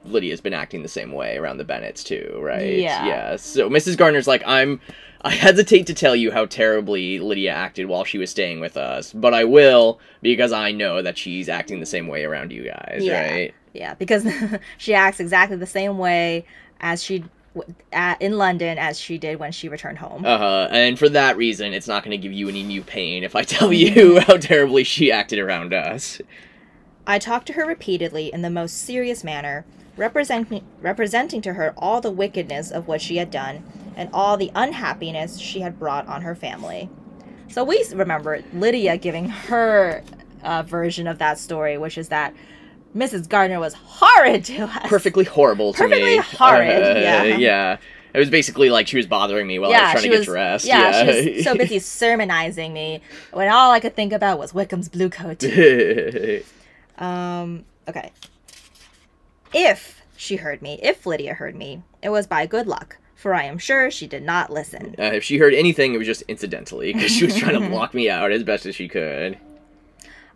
lydia's been acting the same way around the bennets too right Yeah. yeah so mrs gardiner's like i'm I hesitate to tell you how terribly Lydia acted while she was staying with us, but I will because I know that she's acting the same way around you guys, Yeah. right? Yeah, because she acts exactly the same way as she at, in London as she did when she returned home. Uh huh. And for that reason, it's not going to give you any new pain if I tell you how terribly she acted around us. I talked to her repeatedly in the most serious manner, representing representing to her all the wickedness of what she had done and all the unhappiness she had brought on her family. So we remember Lydia giving her uh, version of that story, which is that Mrs. Gardiner was horrid to us. Perfectly horrible to Perfectly me. horrid, Uh, yeah. Yeah. It was basically like she was bothering me while I was trying to get dressed. Yeah, she was so busy sermonizing me when all I could think about was Wickham's blue coat. Um, okay. If she heard me, if Lydia heard me, it was by good luck, for I am sure she did not listen. Uh, if she heard anything, it was just incidentally because she was trying to block me out as best as she could.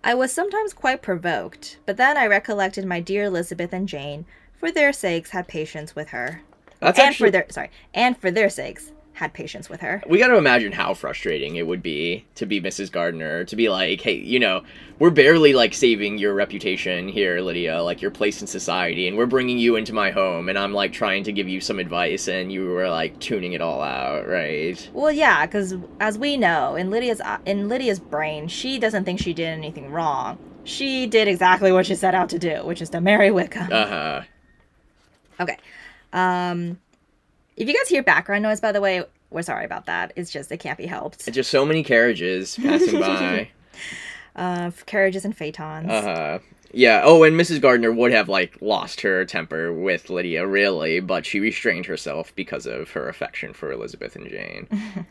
I was sometimes quite provoked, but then I recollected my dear Elizabeth and Jane, for their sakes had patience with her. That's and actually for their sorry, and for their sakes had patience with her. we got to imagine how frustrating it would be to be Mrs. Gardiner, to be like, hey, you know, we're barely like saving your reputation here, Lydia, like your place in society, and we're bringing you into my home, and I'm like trying to give you some advice, and you were like tuning it all out, right? Well, yeah, because as we know, in Lydia's uh, in Lydia's brain, she doesn't think she did anything wrong. She did exactly what she set out to do, which is to marry Wickham. Uh huh. Okay. Um, if you guys hear background noise, by the way, we're sorry about that. It's just it can't be helped. It's just so many carriages passing by. Uh, carriages and phaetons. Uh-huh. yeah. Oh, and Mrs. Gardiner would have like lost her temper with Lydia, really, but she restrained herself because of her affection for Elizabeth and Jane.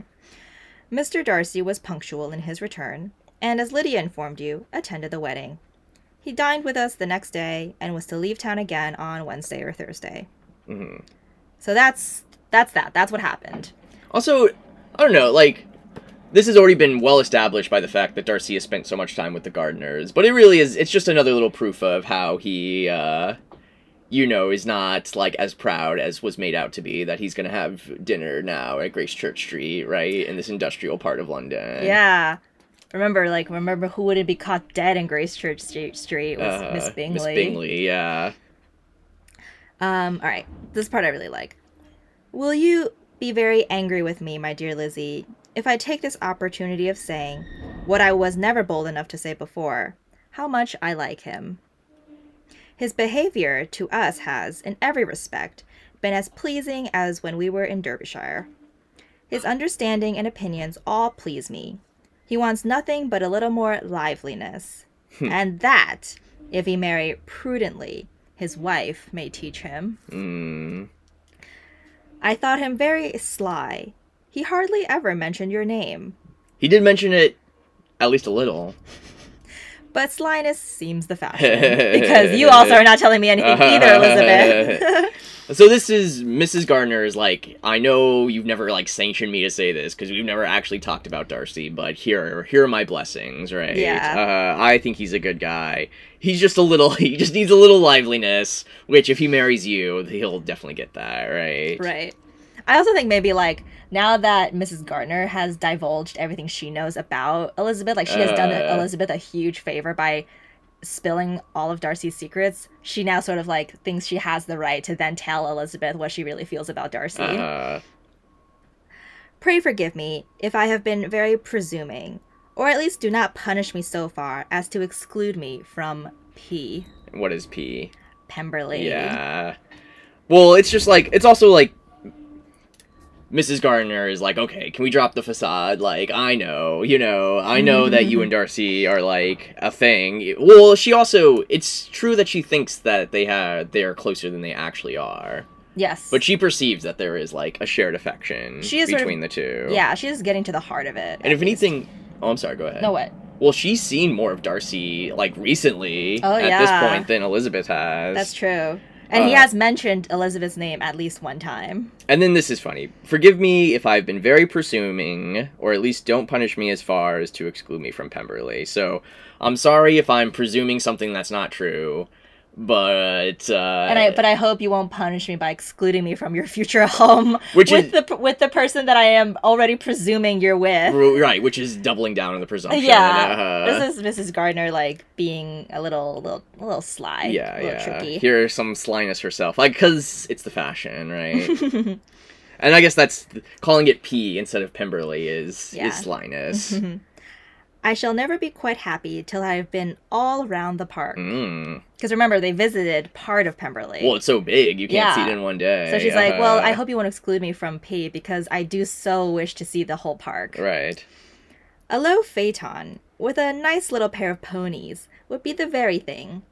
Mr. Darcy was punctual in his return, and as Lydia informed you, attended the wedding. He dined with us the next day and was to leave town again on Wednesday or Thursday. Mm-hmm. So that's that's that. That's what happened. Also, I don't know, like this has already been well established by the fact that Darcy has spent so much time with the Gardiners, but it really is it's just another little proof of how he uh you know is not like as proud as was made out to be that he's going to have dinner now at Gracechurch Street, right? In this industrial part of London. Yeah. Remember, like, remember who wouldn't be caught dead in Gracechurch Street? Street was Uh, Miss Bingley. Miss Bingley, yeah. Um, all right, this part I really like. Will you be very angry with me, my dear Lizzie, if I take this opportunity of saying what I was never bold enough to say before how much I like him? His behavior to us has, in every respect, been as pleasing as when we were in Derbyshire. His understanding and opinions all please me. He wants nothing but a little more liveliness, and that, if he marry prudently, his wife may teach him. Mm. I thought him very sly. He hardly ever mentioned your name. He did mention it at least a little. But slyness seems the fashion. because you also are not telling me anything either, Elizabeth. So this is Mrs. Gardiner's like I know you've never like sanctioned me to say this because we've never actually talked about Darcy, but here here are my blessings, right? Yeah. Uh, I think he's a good guy. He's just a little he just needs a little liveliness, which if he marries you, he'll definitely get that, right? right. I also think maybe like now that Mrs. Gardiner has divulged everything she knows about Elizabeth, like she has done Uh. Elizabeth a huge favor by spilling all of Darcy's secrets. She now sort of like thinks she has the right to then tell Elizabeth what she really feels about Darcy. Uh, Pray forgive me if I have been very presuming, or at least do not punish me so far as to exclude me from P. what is P? Pemberley. Yeah. Well, it's just like it's also like Mrs. Gardiner is like, okay, can we drop the facade? Like, I know, you know, I know that you and mm-hmm. Darcy are like a thing. Well, she also it's true that she thinks that they have they are closer than they actually are. Yes. But she perceives that there is like a shared affection She is sort of- between the two. yeah, she's getting to the heart of it. And if least. anything, oh, I'm sorry. Go ahead. No what? Well, she's seen more of Darcy like recently Oh, at yeah. this point than Elizabeth has. That's true. And he Uh, has mentioned Elizabeth's name at least one time. And then this is funny. Forgive me if I've been very presuming, or at least don't punish me as far as to exclude me from Pemberley. So I'm sorry if I'm presuming something that's not true, but uh, And I but I hope you won't punish me by excluding me from your future home Which with is- the with the person that I am already presuming you're with. right, which is doubling down on the presumption. Yeah, uh, this is Mrs. Gardiner like being a little, little, a little sly, yeah, little yeah. tricky. Here's some slyness herself, like because it's the fashion, right? and I guess that's calling it P instead of Pemberley is Yeah. is slyness. I shall never be quite happy till I have been all round the park. mm. Because remember, they visited part of Pemberley. Well, it's so big you can't see it in one day. so she's like, "Well, I hope you won't exclude me from P because I do so wish to see the whole park." Right. A low phaeton with a nice little pair of ponies would be the very thing.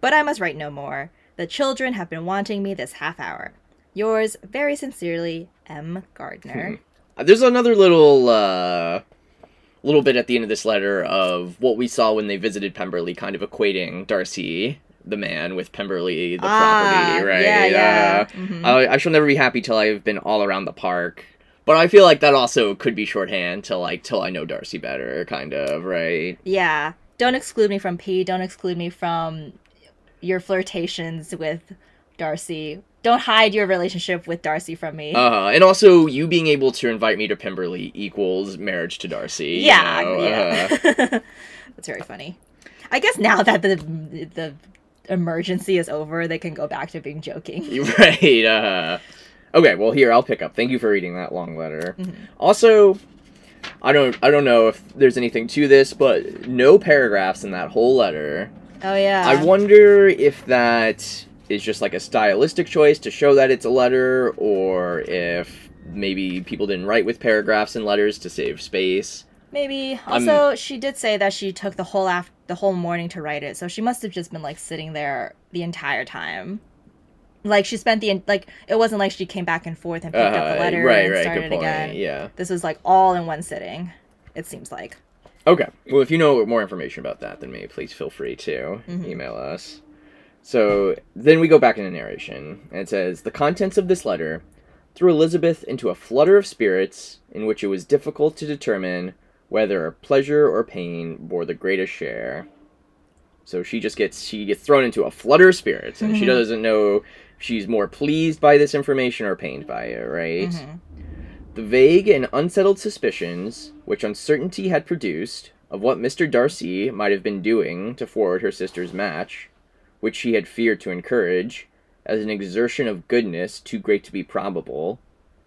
But I must write no more. The children have been wanting me this half hour. Yours very sincerely, M. Gardiner. There's another little uh little bit at the end of this letter of what we saw when they visited Pemberley, kind of equating Darcy, the man, with Pemberley, the Ah, property, right? yeah, yeah. Uh, Mhm. I, I shall never be happy till I've been all around the park. But I feel like that also could be shorthand to like till I know Darcy better, kind of, right? Yeah. Don't exclude me from P. Don't exclude me from your flirtations with Darcy. Don't hide your relationship with Darcy from me. Uh, and also, you being able to invite me to Pemberley equals marriage to Darcy. you yeah, uh. That's very funny. I guess now that the the emergency is over, they can go back to being joking. Right. Uh, okay. Well, here I'll pick up. Thank you for reading that long letter. Mhm. Also, I don't I don't know if there's anything to this, but no paragraphs in that whole letter. Oh yeah. I wonder if that is just like a stylistic choice to show that it's a letter, or if maybe people didn't write with paragraphs and letters to save space. Maybe. Also, she did say that she took the whole af- the whole morning to write it, so she must have just been like sitting there the entire time. Like she spent the en- like it wasn't like she came back and forth and picked up Uh, the letter right, and right, started again. Yeah. This was like all in one sitting. It seems like. Okay. Well, if you know more information about that than me, please feel free to Mhm. email us. So then we go back into narration, and it says The contents of this letter threw Elizabeth into a flutter of spirits in which it was difficult to determine whether pleasure or pain bore the greatest share. So she just gets she gets thrown into a flutter of spirits, and she Mhm. doesn't know if she's more pleased by this information or pained by it, right? Mhm. The vague and unsettled suspicions which uncertainty had produced of what Mr. Darcy might have been doing to forward her sister's match, which she had feared to encourage, as an exertion of goodness too great to be probable,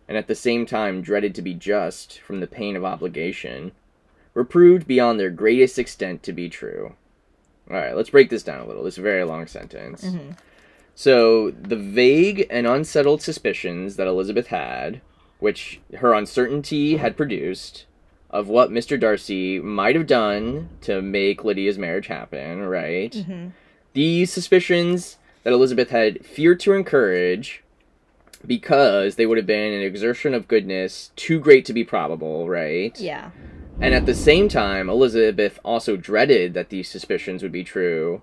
and at the same time dreaded to be just from the pain of obligation, were proved beyond their greatest extent to be true. Alright, let's break this down a little. This is a very long sentence. Mhm. So, the vague and unsettled suspicions that Elizabeth had, which her uncertainty had produced, of what Mr. Darcy might have done to make Lydia's marriage happen, right? Mhm. These suspicions that Elizabeth had feared to encourage because they would have been an exertion of goodness too great to be probable, right? Yeah. And at the same time, Elizabeth also dreaded that these suspicions would be true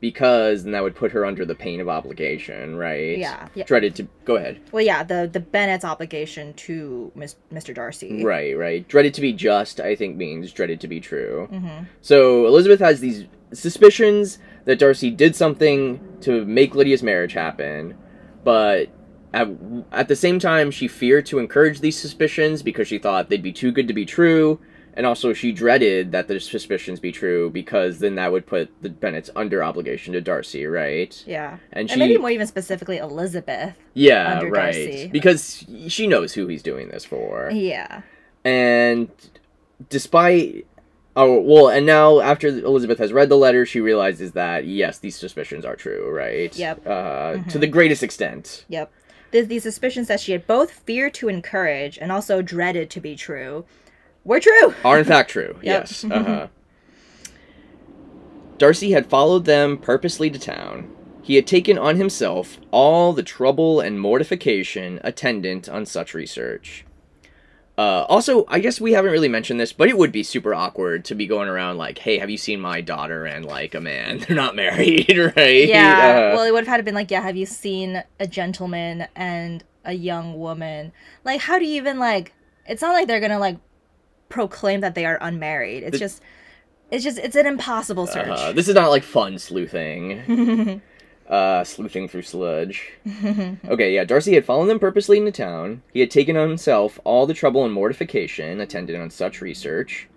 because then that would put her under the pain of obligation, right? Yeah. Yeah. Dreaded to go ahead. Well, yeah. The the Bennet's obligation to Mis- Mr. Darcy. Right, right. Dreaded to be just, I think, means dreaded to be true. Mm-hmm. So Elizabeth has these suspicions that Darcy did something to make Lydia's marriage happen, but at, at the same time, she feared to encourage these suspicions because she thought they'd be too good to be true, and also she dreaded that the suspicions be true because then that would put the Bennets under obligation to Darcy, right? Yeah. And she, And maybe more even specifically Elizabeth. yeah, right, Darcy. because she knows who he's doing this for. Yeah. And despite oh well, and now after Elizabeth has read the letter, she realizes that yes, these suspicions are true, right? Yep. Uh, To Mhm. the greatest extent. Yep. Th- these suspicions that she had both feared to encourage and also dreaded to be true were true. Are in fact true. Yes. Uh-huh. Darcy had followed them purposely to town. He had taken on himself all the trouble and mortification attendant on such research. Uh, also, I guess we haven't really mentioned this, but it would be super awkward to be going around like, "Hey, have you seen my daughter and like a man? They're not married, right?" Yeah. Uh, well, it would have had to been like, yeah, have you seen a gentleman and a young woman? Like, how do you even like? It's not like they're gonna like proclaim that they are unmarried. It's The- just, it's just, it's an impossible search. uh, this is not like fun sleuthing. uh, sleuthing through sludge. Okay, yeah, Darcy had followed them purposely into town. He had taken on himself all the trouble and mortification attendant on such research,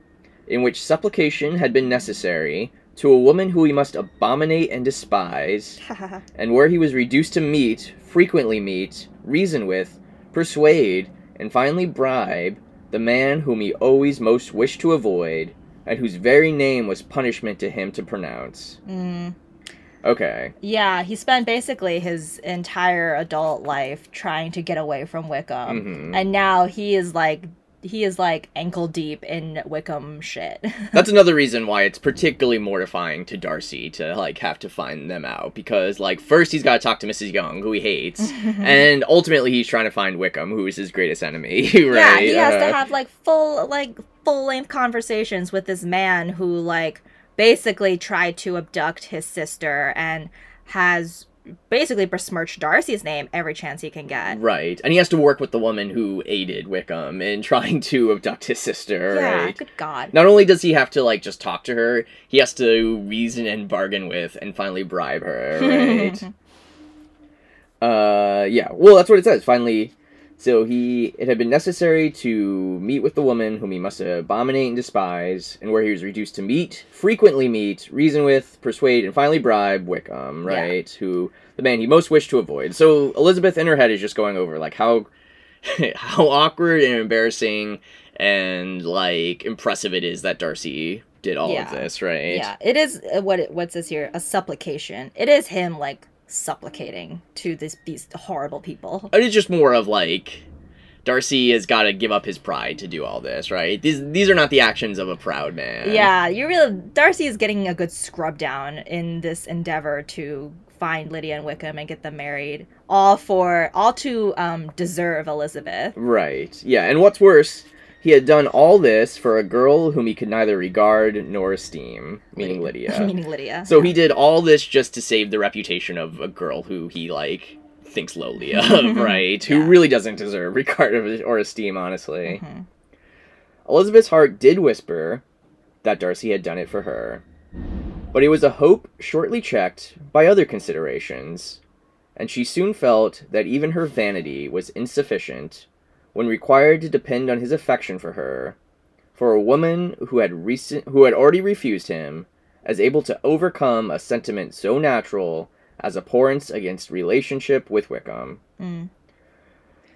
in which supplication had been necessary to a woman who he must abominate and despise, and where he was reduced to meet, frequently meet, reason with, persuade, and finally bribe the man whom he always most wished to avoid, and whose very name was punishment to him to pronounce. Mm. Okay. Yeah, he spent basically his entire adult life trying to get away from Wickham. Mhm. And now he is like he is like ankle deep in Wickham shit. That's another reason why it's particularly mortifying to Darcy to like have to find them out because like first he's got to talk to Mrs. Younge who he hates and ultimately he's trying to find Wickham who is his greatest enemy, right? Yeah, he has Uh, to have like full like full length conversations with this man who like basically tried to abduct his sister and has basically besmirched Darcy's name every chance he can get. Right. And he has to work with the woman who aided Wickham in trying to abduct his sister, Yeah, right? good god. Not only does he have to like just talk to her, he has to reason and bargain with and finally bribe her, right? Uh, yeah. Well, that's what it says. Finally, so he it had been necessary to meet with the woman whom he must abominate and despise, and where he was reduced to meet, frequently meet, reason with, persuade, and finally bribe Wickham, Yeah. right? Who the man he most wished to avoid. So Elizabeth in her head is just going over like how how awkward and embarrassing and like impressive it is that Darcy did all Yeah. of this, right? Yeah, it is uh, what it, what says here a supplication. It is him like supplicating to this these horrible people. And it's just more of like Darcy has got to give up his pride to do all this, right? These these are not the actions of a proud man. Yeah, you really Darcy is getting a good scrub down in this endeavor to find Lydia and Wickham and get them married, all for all to um, deserve Elizabeth. Right. Yeah, and what's worse, he had done all this for a girl whom he could neither regard nor esteem, meaning Lydia. meaning Lydia. So he did all this just to save the reputation of a girl who he like thinks lowly of, right? Who really doesn't deserve regard or- esteem, honestly. Mhm. Elizabeth's heart did whisper that Darcy had done it for her, but it was a hope shortly checked by other considerations, and she soon felt that even her vanity was insufficient when required to depend on his affection for her, for a woman who had recent who had already refused him, as able to overcome a sentiment so natural as abhorrence against relationship with Wickham. Mm.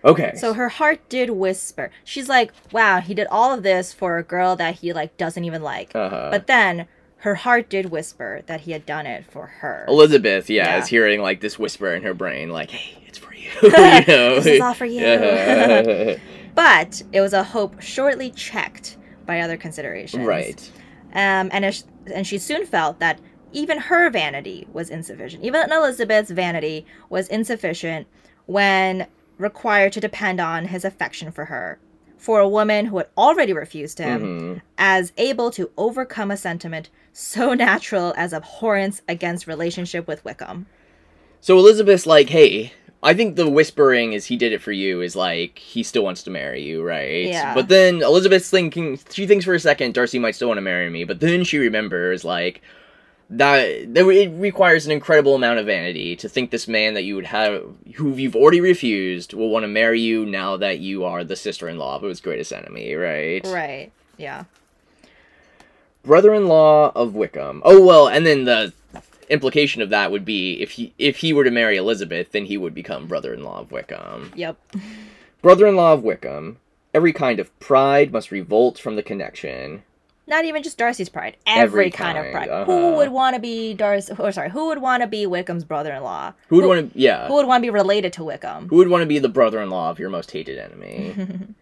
Okay. So her heart did whisper. She's like, "Wow, he did all of this for a girl that he like doesn't even like." uh-huh. But then her heart did whisper that he had done it for her. Elizabeth, yeah, Yeah. is hearing like this whisper in her brain, like, "Hey, it's for you." you know? this is all for you. But it was a hope shortly checked by other considerations. right. Um, and it, and she soon felt that even her vanity was insufficient. Even Elizabeth's vanity was insufficient when required to depend on his affection for her. For a woman who had already refused him, Mhm. as able to overcome a sentiment so natural as abhorrence against relationship with Wickham. So Elizabeth's like, "Hey, I think the whispering is he did it for you is like he still wants to marry you, right?" Yeah. But then Elizabeth's thinking, she thinks for a second Darcy might still want to marry me, but then she remembers like that that it requires an incredible amount of vanity to think this man that you would have who you've already refused will want to marry you now that you are the sister-in-law of his greatest enemy, right? Right. Yeah. Brother-in-law of Wickham. Oh well, and then the implication of that would be if he if he were to marry Elizabeth, then he would become brother-in-law of Wickham. Yep. Brother-in-law of Wickham. Every kind of pride must revolt from the connection. Not even just Darcy's pride. Every, Every kind, of pride. uh-huh. Who would want to be Darcy? Or sorry, who would want to be Wickham's brother-in-law? Who would want to? Yeah. Who would want to be related to Wickham? Who would want to be the brother-in-law of your most hated enemy?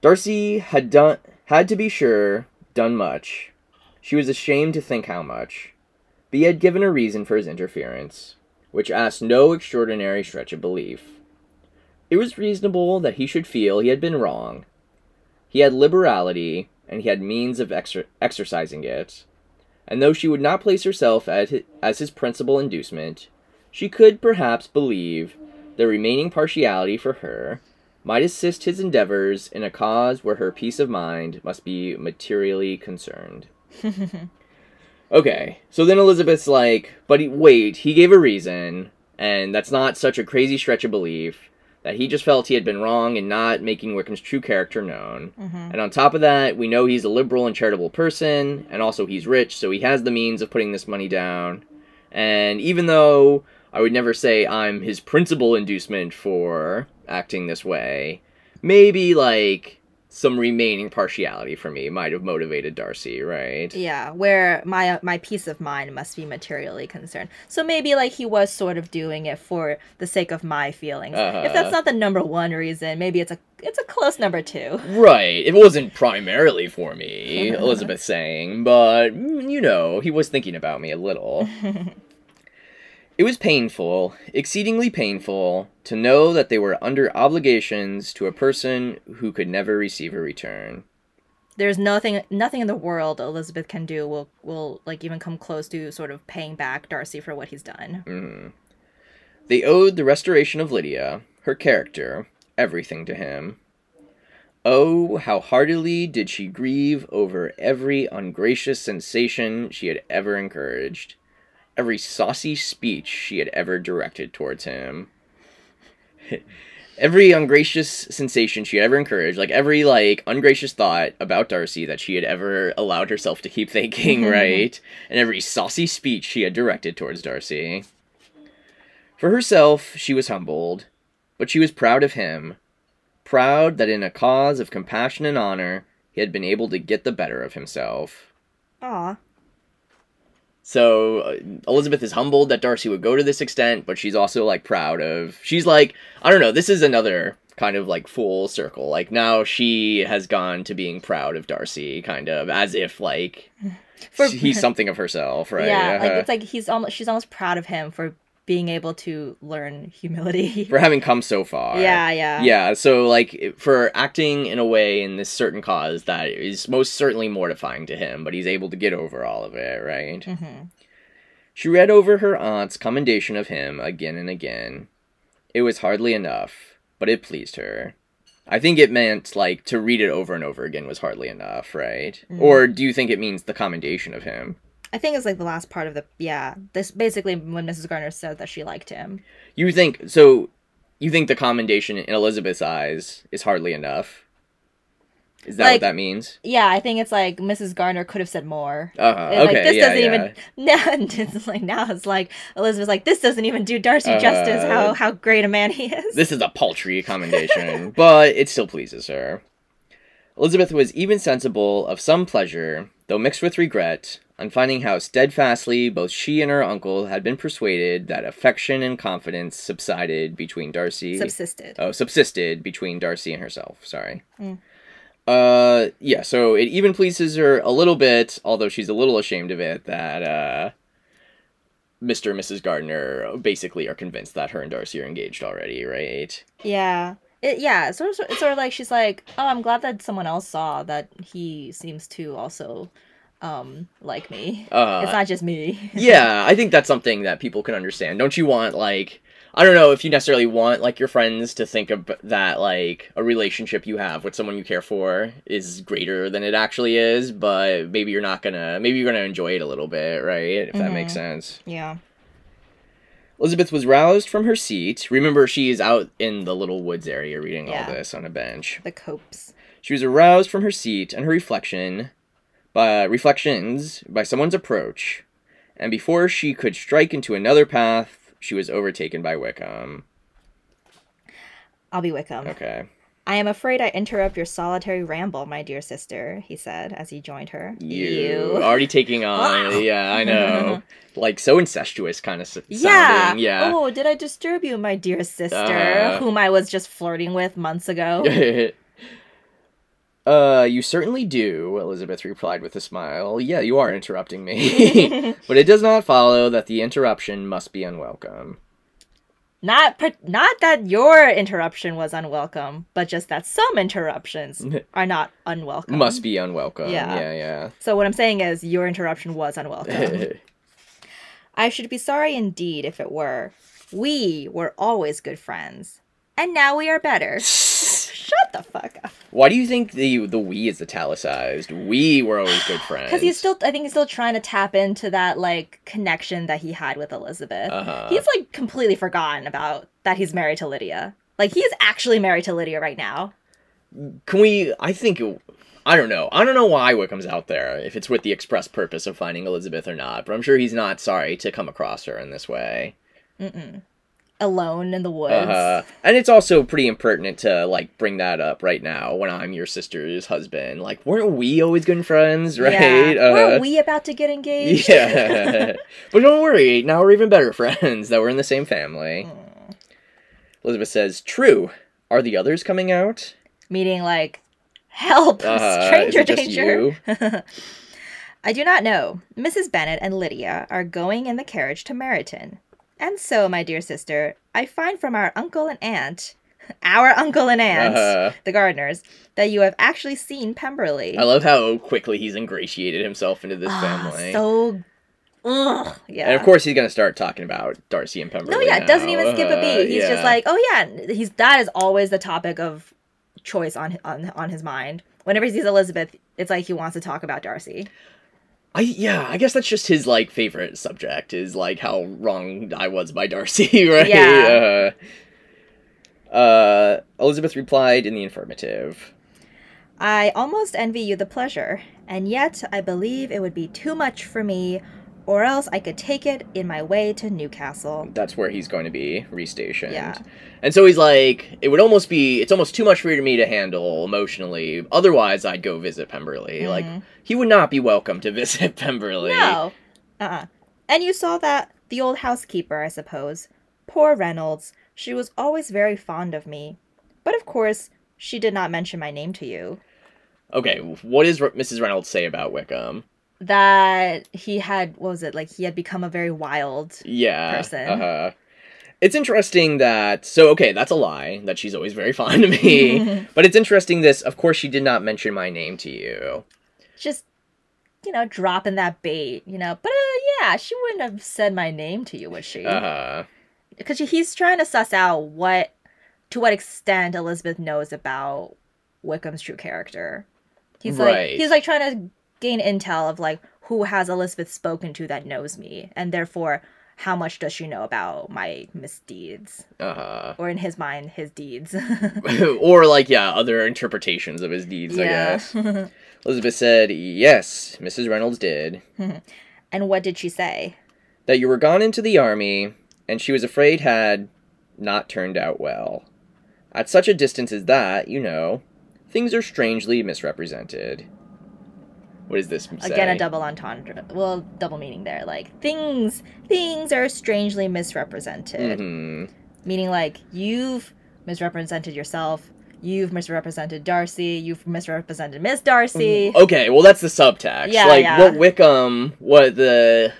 Darcy had done had to be sure done much. She was ashamed to think how much. But he had given a reason for his interference, which asked no extraordinary stretch of belief. It was reasonable that he should feel he had been wrong. He had liberality, and he had means of exer- exercising it. And though she would not place herself at hi- as his principal inducement, she could perhaps believe the remaining partiality for her might assist his endeavors in a cause where her peace of mind must be materially concerned. okay, so then Elizabeth's like, but he, wait, he gave a reason, and that's not such a crazy stretch of belief, that he just felt he had been wrong in not making Wickham's true character known. Mhm. And on top of that, we know he's a liberal and charitable person, and also he's rich, so he has the means of putting this money down. And even though I would never say I'm his principal inducement for acting this way, maybe like some remaining partiality for me might have motivated Darcy, right? Yeah, where my my peace of mind must be materially concerned. So maybe like he was sort of doing it for the sake of my feelings. If Uh-huh. that's not the number one reason, maybe it's a it's a close number two. Right. It wasn't primarily for me, Elizabeth saying, but mm, you know, he was thinking about me a little. It was painful, exceedingly painful, to know that they were under obligations to a person who could never receive a return. There's nothing nothing in the world Elizabeth can do will will like even come close to sort of paying back Darcy for what he's done. Mhm. They owed the restoration of Lydia, her character, everything to him. Oh, how heartily did she grieve over every ungracious sensation she had ever encouraged, every saucy speech she had ever directed towards him. every ungracious sensation she had ever encouraged, like every like ungracious thought about Darcy that she had ever allowed herself to keep thinking, mm-hmm. right? And every saucy speech she had directed towards Darcy. For herself, she was humbled, but she was proud of him, proud that in a cause of compassion and honor, he had been able to get the better of himself. Aw. So uh, Elizabeth is humbled that Darcy would go to this extent, but she's also like proud of. She's like, I don't know. This is another kind of like full circle. Like now she has gone to being proud of Darcy, kind of as if like For- he's something of herself, right? Yeah, like Uh-huh. it's like he's almost she's almost proud of him for being able to learn humility. for having come so far. yeah, yeah. Yeah, so like for acting in a way in this certain cause that is most certainly mortifying to him, but he's able to get over all of it, right? hmm She read over her aunt's commendation of him again and again. It was hardly enough, but it pleased her. I think it meant like to read it over and over again was hardly enough, right? Mm. Or do you think it means the commendation of him? I think it's like the last part of the yeah. This basically when Mrs. Garner said that she liked him. You think so? You think the commendation in Elizabeth's eyes is hardly enough? Is that Like- what that means? Yeah, I think it's like Mrs. Garner could have said more. Uh, It's okay, like this yeah, doesn't yeah. even now it's like now it's like Elizabeth's like this doesn't even do Darcy justice Uh, how how great a man he is. This is a paltry commendation, but it still pleases her. Elizabeth was even sensible of some pleasure, though mixed with regret, on finding how steadfastly both she and her uncle had been persuaded that affection and confidence subsided between Darcy. subsisted. oh, subsisted between Darcy and herself. Sorry. Mm. Uh, yeah. So it even pleases her a little bit, although she's a little ashamed of it that uh, Mr. and Mrs. Gardiner basically are convinced that her and Darcy are engaged already, right? Yeah. It, yeah, it's sort of it's sort of like she's like, "Oh, I'm glad that someone else saw that he seems to also um like me. Uh, it's not just me." yeah, I think that's something that people can understand. Don't you want like I don't know if you necessarily want like your friends to think of that like a relationship you have with someone you care for is greater than it actually is, but maybe you're not gonna maybe you're gonna enjoy it a little bit, right? If that makes Mhm. sense. yeah. Elizabeth was roused from her seat. Remember, she's out in the little woods area reading Yeah. all this on a bench. The copes. She was aroused from her seat and her reflection by reflections by someone's approach, and before she could strike into another path, she was overtaken by Wickham. I'll be Wickham. Okay. I am afraid I interrupt your solitary ramble, my dear sister, he said as he joined her. You already taking on yeah, I know. like so incestuous kind of s- Yeah. sounding. Yeah. Oh, did I disturb you, my dear sister, Uh. whom I was just flirting with months ago? uh, you certainly do, Elizabeth replied with a smile. Yeah, you are interrupting me. but it does not follow that the interruption must be unwelcome. not per- not that your interruption was unwelcome, but just that some interruptions are not unwelcome. Must be unwelcome. Yeah. Yeah, yeah. So what I'm saying is your interruption was unwelcome. I should be sorry indeed if it were. We were always good friends, and now we are better. Shut the fuck up. Why do you think the the we is italicized? We were always good friends. Because he's still, I think he's still trying to tap into that like connection that he had with Elizabeth. Uh-huh. He's like completely forgotten about that he's married to Lydia. Like he's actually married to Lydia right now. Can we? I think. I don't know. I don't know why Wickham's out there, if it's with the express purpose of finding Elizabeth or not, but I'm sure he's not sorry to come across her in this way. Mm-mm. Alone in the woods. Uh, and it's also pretty impertinent to, like, bring that up right now when I'm your sister's husband. Like, weren't we always good friends, right? Yeah. Uh, Were we about to get engaged? yeah. but don't worry, now we're even better friends that we're in the same family. Mm. Elizabeth says, True. Are the others coming out? Meaning like, help, Uh, stranger is it just danger. I do not know. Mrs. Bennet and Lydia are going in the carriage to Meryton. And so, my dear sister, I find from our uncle and aunt, our uncle and aunt, Uh-huh. the Gardiners, that you have actually seen Pemberley. I love how quickly he's ingratiated himself into this Ah, family. So, ugh, yeah. And of course, he's gonna start talking about Darcy and Pemberley. no, yeah, now. doesn't even skip a Uh, beat. He's yeah. just like, oh yeah, he's that is always the topic of choice on on on his mind. Whenever he sees Elizabeth, it's like he wants to talk about Darcy. I yeah, I guess that's just his like favorite subject is like how wrong I was by Darcy, right? Yeah. Uh, uh, Elizabeth replied in the affirmative. I almost envy you the pleasure, and yet I believe it would be too much for me, or else I could take it in my way to Newcastle. That's where he's going to be restationed. Yeah. And so he's like, it would almost be, it's almost too much for me to handle emotionally. Otherwise, I'd go visit Pemberley. Like, Mhm. he would not be welcome to visit Pemberley. No. Uh uh And you saw that, the old housekeeper, I suppose. Poor Reynolds. She was always very fond of me. But of course, she did not mention my name to you. Okay, what does Mrs. Reynolds say about Wickham? That he had, what was it, like he had become a very wild. Yeah. Person. Uh-huh. It's interesting that so okay, that's a lie that she's always very fond of me. but it's interesting this of course she did not mention my name to you. Just, you know, dropping that bait, you know. But uh, yeah, she wouldn't have said my name to you, would she? Uh-huh. because he's trying to suss out what to what extent Elizabeth knows about Wickham's true character. He's like he's like trying to gain intel of like who has Elizabeth spoken to that knows me, and therefore how much does she know about my misdeeds, Uh-huh. or in his mind, his deeds. or like yeah, other interpretations of his deeds, I guess. Elizabeth said, "Yes, Mrs. Reynolds did. and what did she say? That you were gone into the army and she was afraid had not turned out well. At such a distance as that, you know, things are strangely misrepresented." What does this say? Again, a double entendre. Well, double meaning there. Like things, things are strangely misrepresented. Mhm. meaning like you've misrepresented yourself you've misrepresented darcy you've misrepresented miss darcy Okay, well that's the subtext. Yeah, like yeah. what Wickham, what the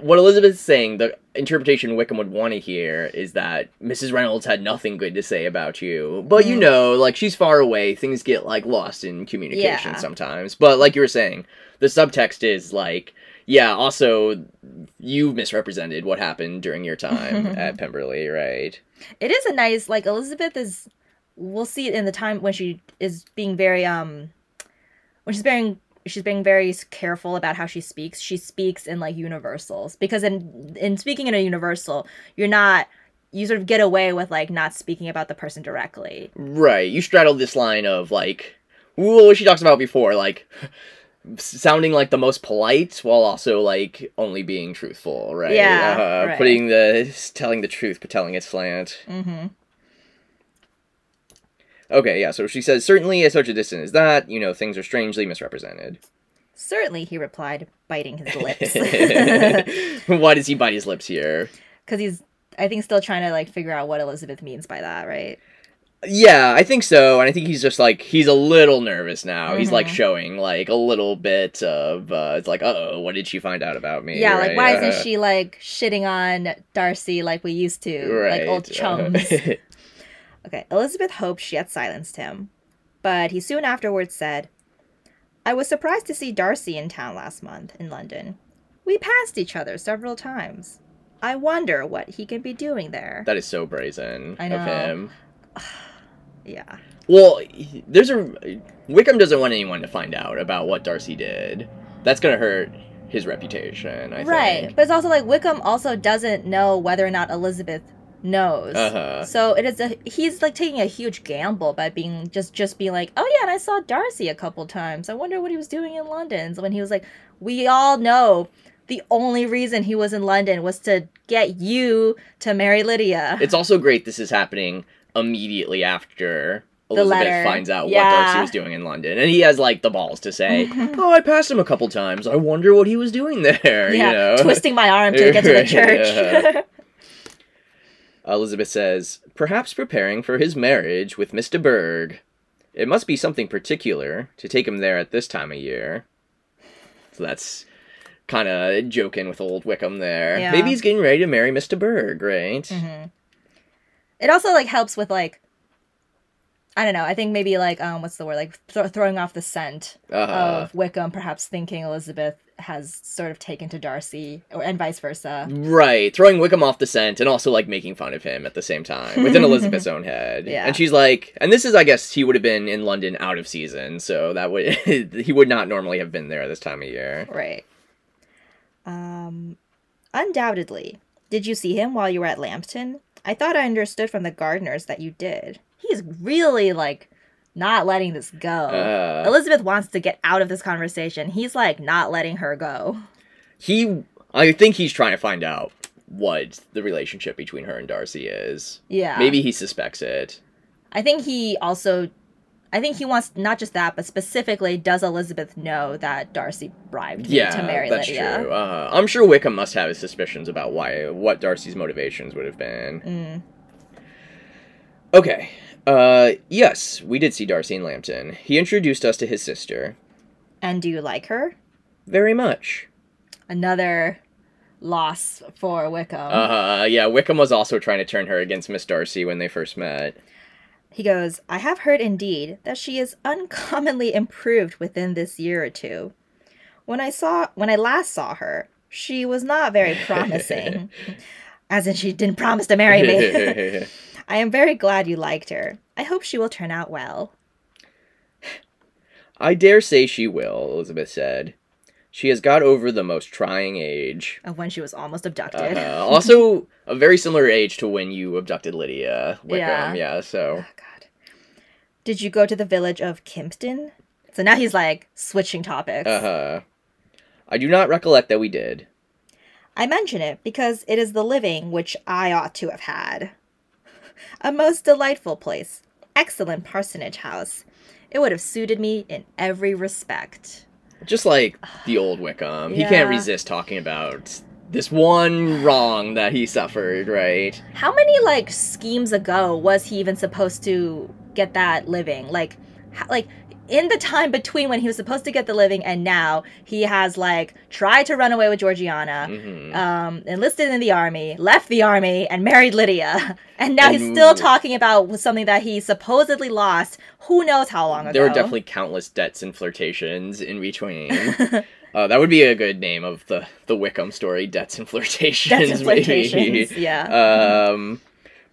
what Elizabeth's saying, the interpretation Wickham would want to hear is that Mrs. Reynolds had nothing good to say about you. But you Mhm. know, like she's far away, things get like lost in communication Yeah. sometimes. But like you were saying, the subtext is like yeah, also you misrepresented what happened during your time at Pemberley, right? it is a nice like elizabeth is we'll see it in the time when she is being very um when she's being she's being very careful about how she speaks she speaks in like universals because in in speaking in a universal you're not you sort of get away with like not speaking about the person directly Right. You straddle this line of like what she talks about before, like sounding like the most polite while also like only being truthful, right? Yeah, Uh, right. Putting the telling the truth but telling it slant. mm-hmm Okay, yeah, so she says certainly at such a distance as that, you know, things are strangely misrepresented. certainly he replied biting his lips Why does he bite his lips here? because he's i think still trying to like figure out what elizabeth means by that right Yeah, I think so, and I think he's just like he's a little nervous now. He's like Mhm. showing like a little bit of uh it's like, oh, what did she find out about me? yeah like why Uh, isn't she like shitting on darcy like we used to right. like old uh, chums okay elizabeth hoped she had silenced him but he soon afterwards said i was surprised to see darcy in town last month in london we passed each other several times i wonder what he can be doing there that is so brazen I of know. him. yeah Well, there's a Wickham doesn't want anyone to find out about what Darcy did. That's gonna hurt his reputation. I think. right think. but it's also like wickham also doesn't know whether or not elizabeth knows Uh-huh. so it is a he's like taking a huge gamble by being just just being like oh yeah and i saw darcy a couple times i wonder what he was doing in london so when he was like we all know the only reason he was in london was to get you to marry lydia It's also great this is happening immediately after Elizabeth finds out what Darcy was doing in London, and he has like the balls to say, "Oh, I passed him a couple times. I wonder what he was doing there." yeah You know, twisting my arm to get to the church Yeah. Elizabeth says, perhaps preparing for his marriage with Mr. Bourgh. It must be something particular to take him there at this time of year. So that's kind of joking with old Wickham there. Yeah. Maybe he's getting ready to marry Mr. Bourgh, right? Mhm. it also like helps with like i don't know i think maybe like um what's the word like th- throwing off the scent Uh-huh. of Wickham perhaps thinking Elizabeth has sort of taken to Darcy, or and vice versa. Right, throwing Wickham off the scent and also like making fun of him at the same time within Elizabeth's own head. Yeah. And she's like, and this is, I guess, he would have been in London out of season, so that would he would not normally have been there this time of year. Right. Um, undoubtedly. Did you see him while you were at Lambton? I thought I understood from the Gardiners that you did. He's really like not letting this go. Uh, Elizabeth wants to get out of this conversation. He's like not letting her go. he, I think he's trying to find out what the relationship between her and Darcy is. Yeah. Maybe he suspects it. I think he also I think he wants not just that, but specifically does Elizabeth know that Darcy bribed Yeah, to marry that's Lydia? true. Uh, I'm sure Wickham must have his suspicions about why what Darcy's motivations would have been. Mm. Okay. Uh, yes, we did see Darcy and Lambton. He introduced us to his sister. And do you like her? Very much. Another loss for Wickham. Uh, yeah, Wickham was also trying to turn her against Miss Darcy when they first met. He goes, I have heard indeed that she is uncommonly improved within this year or two. When I saw when I last saw her, she was not very promising. As in she didn't promise to marry me. I am very glad you liked her. I hope she will turn out well. I dare say she will, Elizabeth said. She has got over the most trying age. Of when she was almost abducted. Uh, also, a very similar age to when you abducted Lydia Wickham. Yeah. Yeah, so. Oh, God. Did you go to the village of Kympton? So now he's like switching topics. Uh huh. I do not recollect that we did. I mention it because it is the living which I ought to have had. A most delightful place. Excellent parsonage house. It would have suited me in every respect. Just like the old Wickham. He can't resist talking about this one wrong that he suffered, right? How many like schemes ago was he even supposed to get that living? Like, h- like in the time between when he was supposed to get the living and now, he has like tried to run away with Georgiana, hmm um, enlisted in the army, left the army, and married Lydia, and now he's still talking about something that he supposedly lost. Who knows how long ago? There were definitely countless debts and flirtations in between. uh, that would be a good name of the the Wickham story: debts and flirtations. That's maybe. flirtations. Yeah. um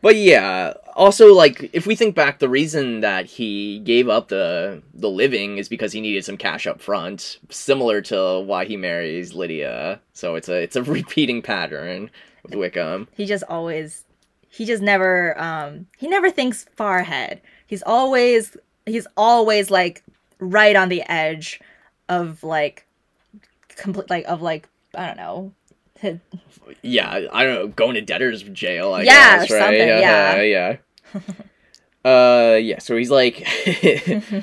but yeah also like if we think back the reason that he gave up the the living is because he needed some cash up front similar to why he marries lydia. So it's a it's a repeating pattern with wickham. He just always he just never um he never thinks far ahead. He's always he's always like right on the edge of like complete like of like i don't know his- yeah i don't know going to debtor's jail i Yeah, guess right Uh, yeah. yeah Uh yeah, so he's like,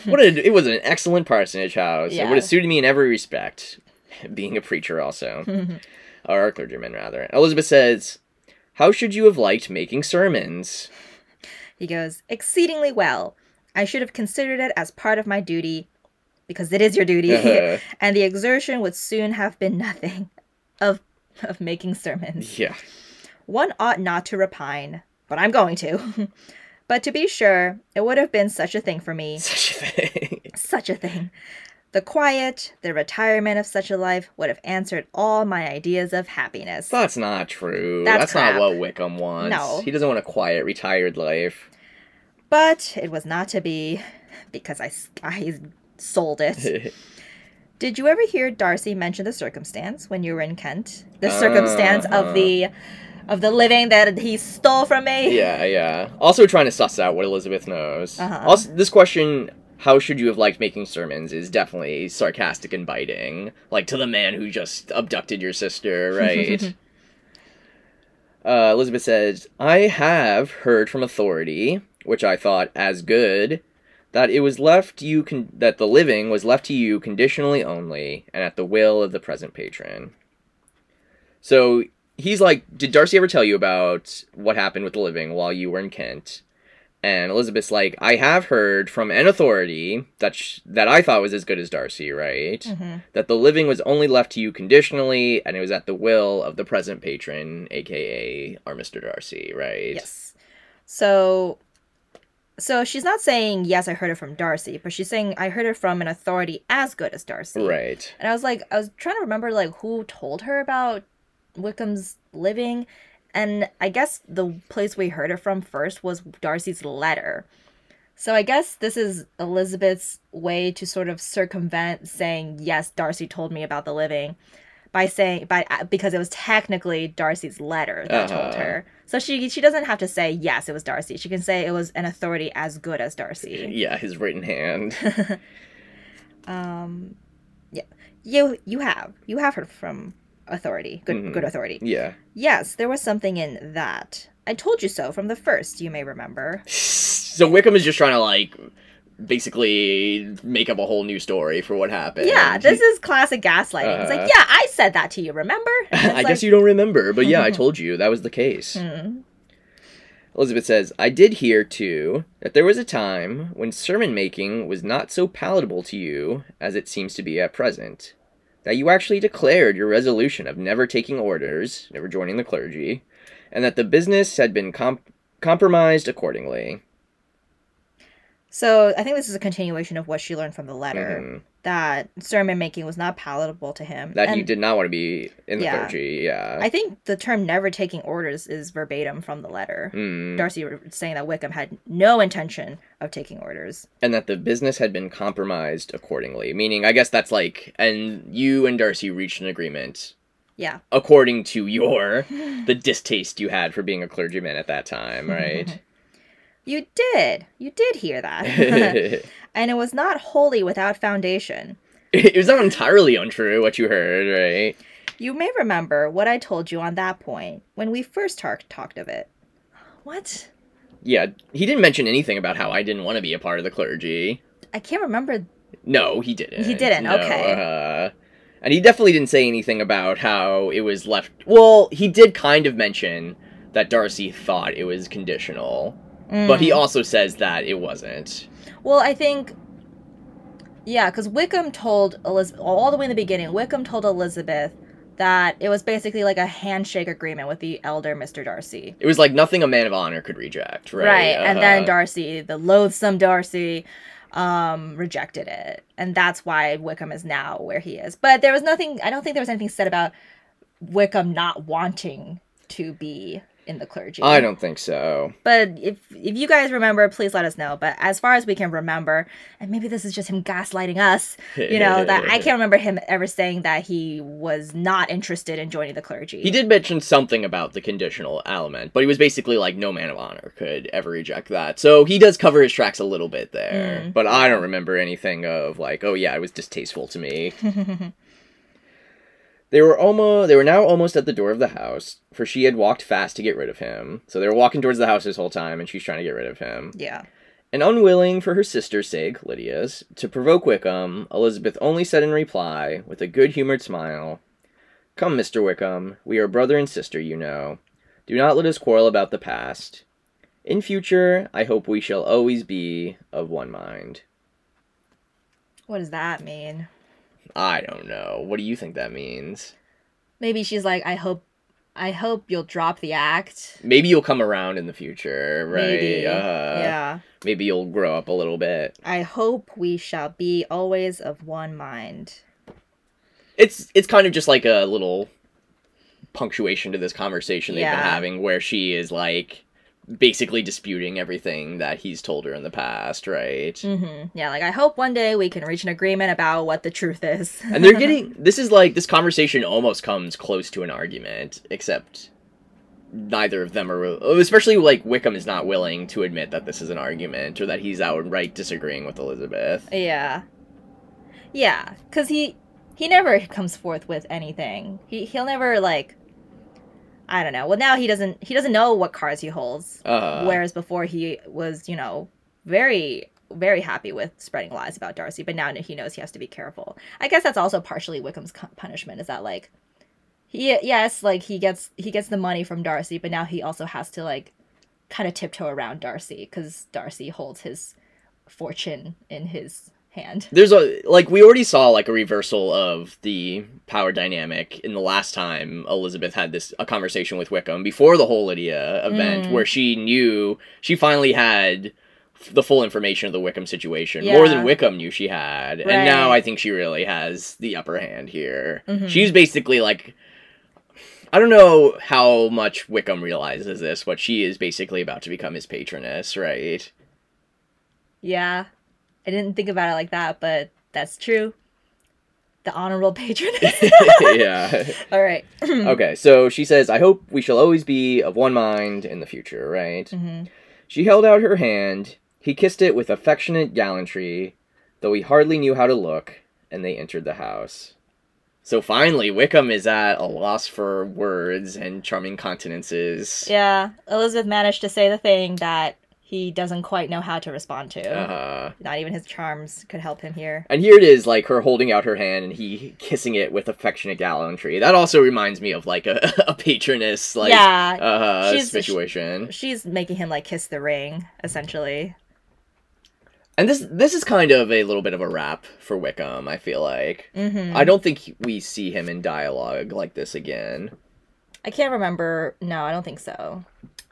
what a, it was an excellent parsonage house. It would have suited me in every respect, being a preacher also. or a clergyman rather. Elizabeth says, "How should you have liked making sermons?" he goes exceedingly well i should have considered it as part of my duty because it is your duty Uh-huh. and the exertion would soon have been nothing of of making sermons yeah, One ought not to repine, but I'm going to. but to be sure, it would have been such a thing for me. such a thing. Such a thing. The quiet, the retirement of such a life would have answered all my ideas of happiness. That's not true. That's That's, not what Wickham wants. No. he doesn't want a quiet, retired life. But it was not to be, because I, I sold it. Did you ever hear Darcy mention the circumstance when you were in Kent? The circumstance Uh-huh. of the of the living that he stole from me? yeah, yeah. Also trying to suss out what Elizabeth knows. Uh-huh. Also, this question. How should you have liked making sermons? Is definitely sarcastic and biting, like to the man who just abducted your sister, right? Uh, Elizabeth says, I have heard from authority, which I thought as good, that it was left you con- that the living was left to you conditionally only, and at the will of the present patron. So he's like, Did Darcy ever tell you about what happened with the living while you were in Kent? And Elizabeth's like, I have heard from an authority that sh- that I thought was as good as Darcy, right? Mhm. That the living was only left to you conditionally, and it was at the will of the present patron, aka our Mr. Darcy, right? Yes. So so she's not saying yes, I heard it from Darcy, but she's saying I heard it from an authority as good as Darcy. Right. And I was like I was trying to remember like who told her about Wickham's living and I guess the place we heard it from first was Darcy's letter. So I guess this is Elizabeth's way to sort of circumvent saying yes, Darcy told me about the living by saying by because it was technically Darcy's letter that told Uh-huh. her. So she she doesn't have to say yes, it was Darcy. She can say it was an authority as good as Darcy. Yeah, his written hand. Um, yeah, you you have you have heard from authority, good Mhm. good authority. yeah. Yes, there was something in that. I told you so from the first. You may remember. So Wickham is just trying to like basically make up a whole new story for what happened. Yeah, this is classic gaslighting. It's Uh, like, yeah, I said that to you. Remember? I it's guess you don't remember, but yeah, I told you that was the case. like, hmm. Elizabeth says, I did hear, too, that there was a time when sermon making was not so palatable to you as it seems to be at present. That you actually declared your resolution of never taking orders, never joining the clergy, and that the business had been comp- compromised accordingly. So I think this is a continuation of what she learned from the letter Mhm. that sermon making was not palatable to him. That he did not want to be in the Yeah. clergy, yeah. I think the term "never taking orders" is verbatim from the letter. Mm. Darcy was saying that Wickham had no intention of taking orders. and that the business had been compromised accordingly. Meaning, I guess that's like, and you and Darcy reached an agreement Yeah. according to your the distaste you had for being a clergyman at that time, right? You did. You did hear that. and it was not wholly without foundation. It was not entirely untrue what you heard, right? You may remember what I told you on that point when we first talked of it. What? Yeah, he didn't mention anything about how I didn't want to be a part of the clergy. I can't remember. No, he didn't. He didn't, No, okay. Uh, and he definitely didn't say anything about how it was left. Well, he did kind of mention that Darcy thought it was conditional, but he Mm. also says that it wasn't. Well, I think. Yeah, because Wickham told Elizabeth, all the way in the beginning, Wickham told Elizabeth that it was basically like a handshake agreement with the elder Mr. Darcy. It was like nothing a man of honor could reject, right? Right. And then Uh-huh. Darcy, the loathsome Darcy, um, rejected it. And that's why Wickham is now where he is. But there was nothing, I don't think there was anything said about Wickham not wanting to be in the clergy. I don't think so. But if if you guys remember, please let us know. But as far as we can remember, and maybe this is just him gaslighting us, you know, that I can't remember him ever saying that he was not interested in joining the clergy. He did mention something about the conditional element, but he was basically like, no man of honor could ever reject that. So he does cover his tracks a little bit there. Mm. But I don't remember anything of like, oh yeah, it was distasteful to me. They were almost they were now almost at the door of the house, for she had walked fast to get rid of him. So they were walking towards the house this whole time and she's trying to get rid of him. yeah. And unwilling for her sister's sake, Lydia's, to provoke Wickham, Elizabeth only said in reply, with a good humored smile, Come, Mr. Wickham, we are brother and sister, you know. Do not let us quarrel about the past. In future, I hope we shall always be of one mind. What does that mean? I don't know. What do you think that means? Maybe she's like, I hope, I hope you'll drop the act. Maybe you'll come around in the future, right? Maybe. Uh, yeah. Maybe you'll grow up a little bit. I hope we shall be always of one mind. it's it's kind of just like a little punctuation to this conversation they've been having where she is like basically disputing everything that he's told her in the past, right? hmm Yeah, like I hope one day we can reach an agreement about what the truth is. And they're getting this is like this conversation almost comes close to an argument, except neither of them are especially like Wickham is not willing to admit that this is an argument or that he's outright disagreeing with Elizabeth. Yeah. Yeah, cuz he he never comes forth with anything. He he'll never like I don't know. Well, now he doesn't he doesn't know what cards he holds. Uh, whereas before he was, you know, very very happy with spreading lies about Darcy, but now he knows he has to be careful. I guess that's also partially Wickham's punishment is that like he yes, like he gets he gets the money from Darcy, but now he also has to like kind of tiptoe around Darcy cuz Darcy holds his fortune in his hand. there's a like we already saw like a reversal of the power dynamic in the last time Elizabeth had this a conversation with Wickham before the whole Lydia event Mm. where she knew she finally had the full information of the Wickham situation more than Wickham knew she had and now I think she really has the upper hand here Mhm. she's basically like I don't know how much Wickham realizes this but she is basically about to become his patroness right Yeah. I didn't think about it like that, but that's true. The honorable patroness. yeah All right. okay, so she says, I hope we shall always be of one mind in the future, right? hmm She held out her hand. He kissed it with affectionate gallantry, though he hardly knew how to look, and they entered the house. So finally, Wickham is at a loss for words and charming countenances. Yeah, Elizabeth managed to say the thing that he doesn't quite know how to respond to. Uh-huh. Not even his charms could help him here. And here it is, like her holding out her hand and he kissing it with affectionate gallantry. That also reminds me of like a, a patroness like yeah, uh, she's- situation. she's making him like kiss the ring, essentially. And this this is kind of a little bit of a wrap for Wickham. I feel like hmm I don't think we see him in dialogue like this again. I can't remember. No, I don't think so.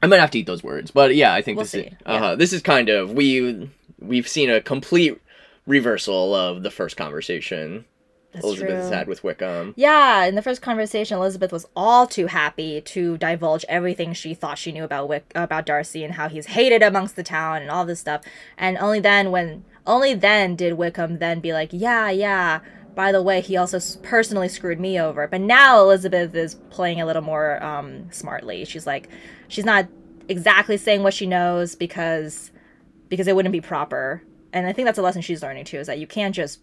I might have to eat those words, but yeah, I think We'll this see, is uh yeah. this is kind of we we've seen a complete reversal of the first conversation That's Elizabeth has true. had with Wickham. Yeah, in the first conversation, Elizabeth was all too happy to divulge everything she thought she knew about Wick about Darcy and how he's hated amongst the town and all this stuff. And only then, when only then did Wickham then be like, "Yeah, yeah." By the way, he also personally screwed me over. But now Elizabeth is playing a little more um, smartly. She's like, she's not exactly saying what she knows because because it wouldn't be proper. And I think that's a lesson she's learning too: is that you can't just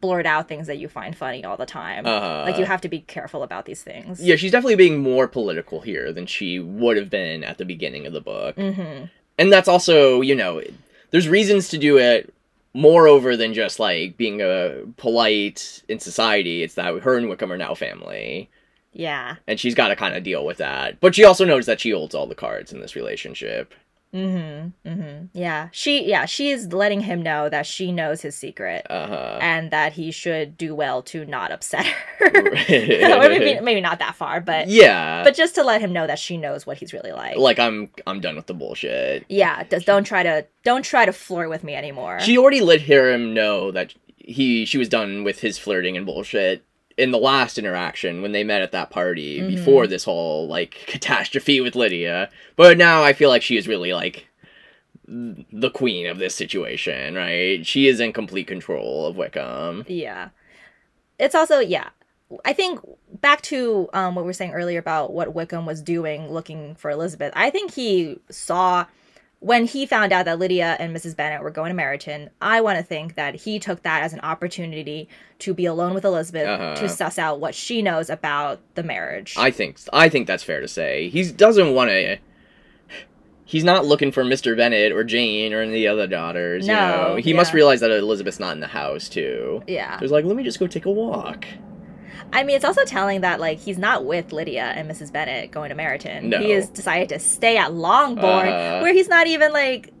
blurt out things that you find funny all the time. Uh, Like you have to be careful about these things. Yeah, she's definitely being more political here than she would have been at the beginning of the book. Mm-hmm. And that's also, you know, there's reasons to do it moreover than just like being a polite in society. It's that her and Wickham are now family. Yeah. And she's got to kind of deal with that. But she also knows that she holds all the cards in this relationship. Mm-hmm. Mm-hmm. Yeah. She yeah, she's letting him know that she knows his secret Uh-huh. and that he should do well to not upset her. maybe maybe not that far, but yeah. but just to let him know that she knows what he's really like. like I'm I'm done with the bullshit. yeah, just don't try to don't try to flirt with me anymore. She already let him know that he she was done with his flirting and bullshit in the last interaction when they met at that party Mhm. before this whole like catastrophe with Lydia. But now I feel like she is really like the queen of this situation, right? She is in complete control of Wickham. Yeah. It's also, yeah. I think back to um, what we were saying earlier about what Wickham was doing looking for Elizabeth. I think he saw when he found out that Lydia and Mrs. Bennet were going to Meryton. I want to think that he took that as an opportunity to be alone with Elizabeth Uh-huh. to suss out what she knows about the marriage. I think I think that's fair to say. He doesn't want to. He's not looking for Mr. Bennet or Jane or any of the other daughters. you No, know? he must realize that Elizabeth's not in the house too. yeah. There's like, let me just go take a walk. I mean, it's also telling that like he's not with Lydia and Mrs. Bennet going to Meryton. No. He has decided to stay at Longbourn, Uh-huh. where he's not even like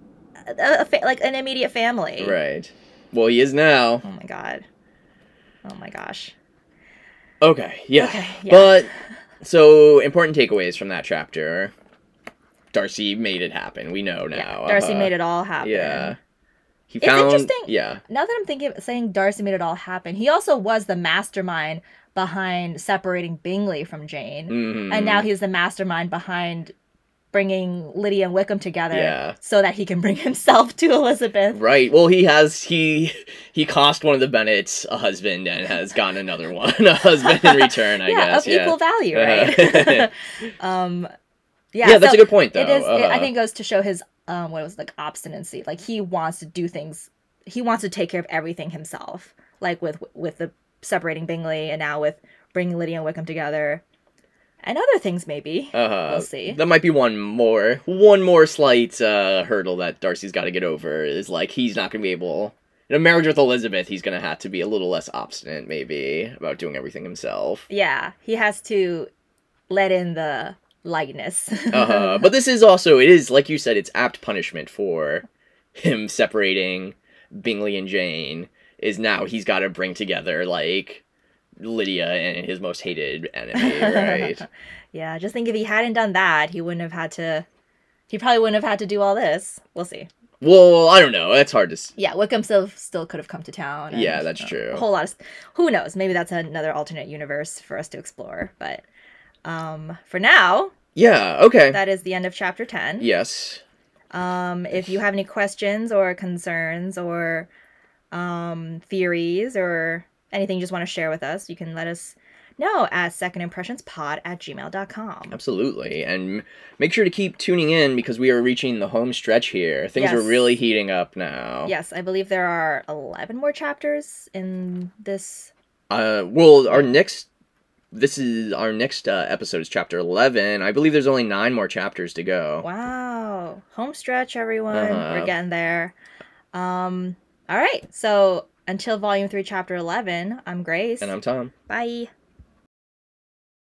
a, a fa- like an immediate family. Right. Well, he is now. Oh my god. Oh my gosh. Okay. Yeah. Okay. Yeah. But so important takeaways from that chapter. Darcy made it happen. We know now. yeah. Darcy made it all happen. Yeah. He It's interesting. Yeah. Now that I'm thinking, saying Darcy made it all happen, he also was the mastermind behind separating Bingley from Jane, Mhm. and now he's the mastermind behind bringing Lydia and Wickham together, Yeah. so that he can bring himself to Elizabeth. Right. Well, he has he he cost one of the Bennets a husband and has gotten another one a husband in return. I yeah, guess. of yeah. equal value, Uh-huh. right? um, yeah, Yeah, that's so a good point, though. It is. It, I Uh-huh. think it goes to show his um, what was like obstinacy. Like he wants to do things. He wants to take care of everything himself. Like with with the separating Bingley and now with bringing Lydia and Wickham together, and other things maybe. Uh-huh. We'll see. That might be one more one more slight uh, hurdle that Darcy's got to get over. Is like he's not going to be able. In a marriage with Elizabeth, he's going to have to be a little less obstinate, maybe, about doing everything himself. Yeah, he has to let in the lightness. uh-huh. But this is also it is like you said, it's apt punishment for him separating Bingley and Jane. Is now he's got to bring together like Lydia and his most hated enemy, right? yeah, just think if he hadn't done that, he wouldn't have had to. He probably wouldn't have had to do all this. We'll see. well, I don't know. It's hard to. s- Yeah, Wickham still still could have come to town. and, Yeah, that's you know, true. A whole lot of who knows? Maybe that's another alternate universe for us to explore. But um, for now, Yeah. Okay. that is the end of chapter ten. yes. Um, if you have any questions or concerns or um, theories or anything you just want to share with us, you can let us know at secondimpressionspod at gmail.com. Absolutely. And make sure to keep tuning in because we are reaching the home stretch here. Things are really heating up now. Yes, I believe there are 11 more chapters in this. Uh, well, our next this is our next uh, episode is chapter 11 i believe there's only nine more chapters to go Wow. Home stretch, everyone. Uh-huh. We're getting there. Um, all right. So until volume three, chapter 11, I'm Grace. and i'm tom Bye.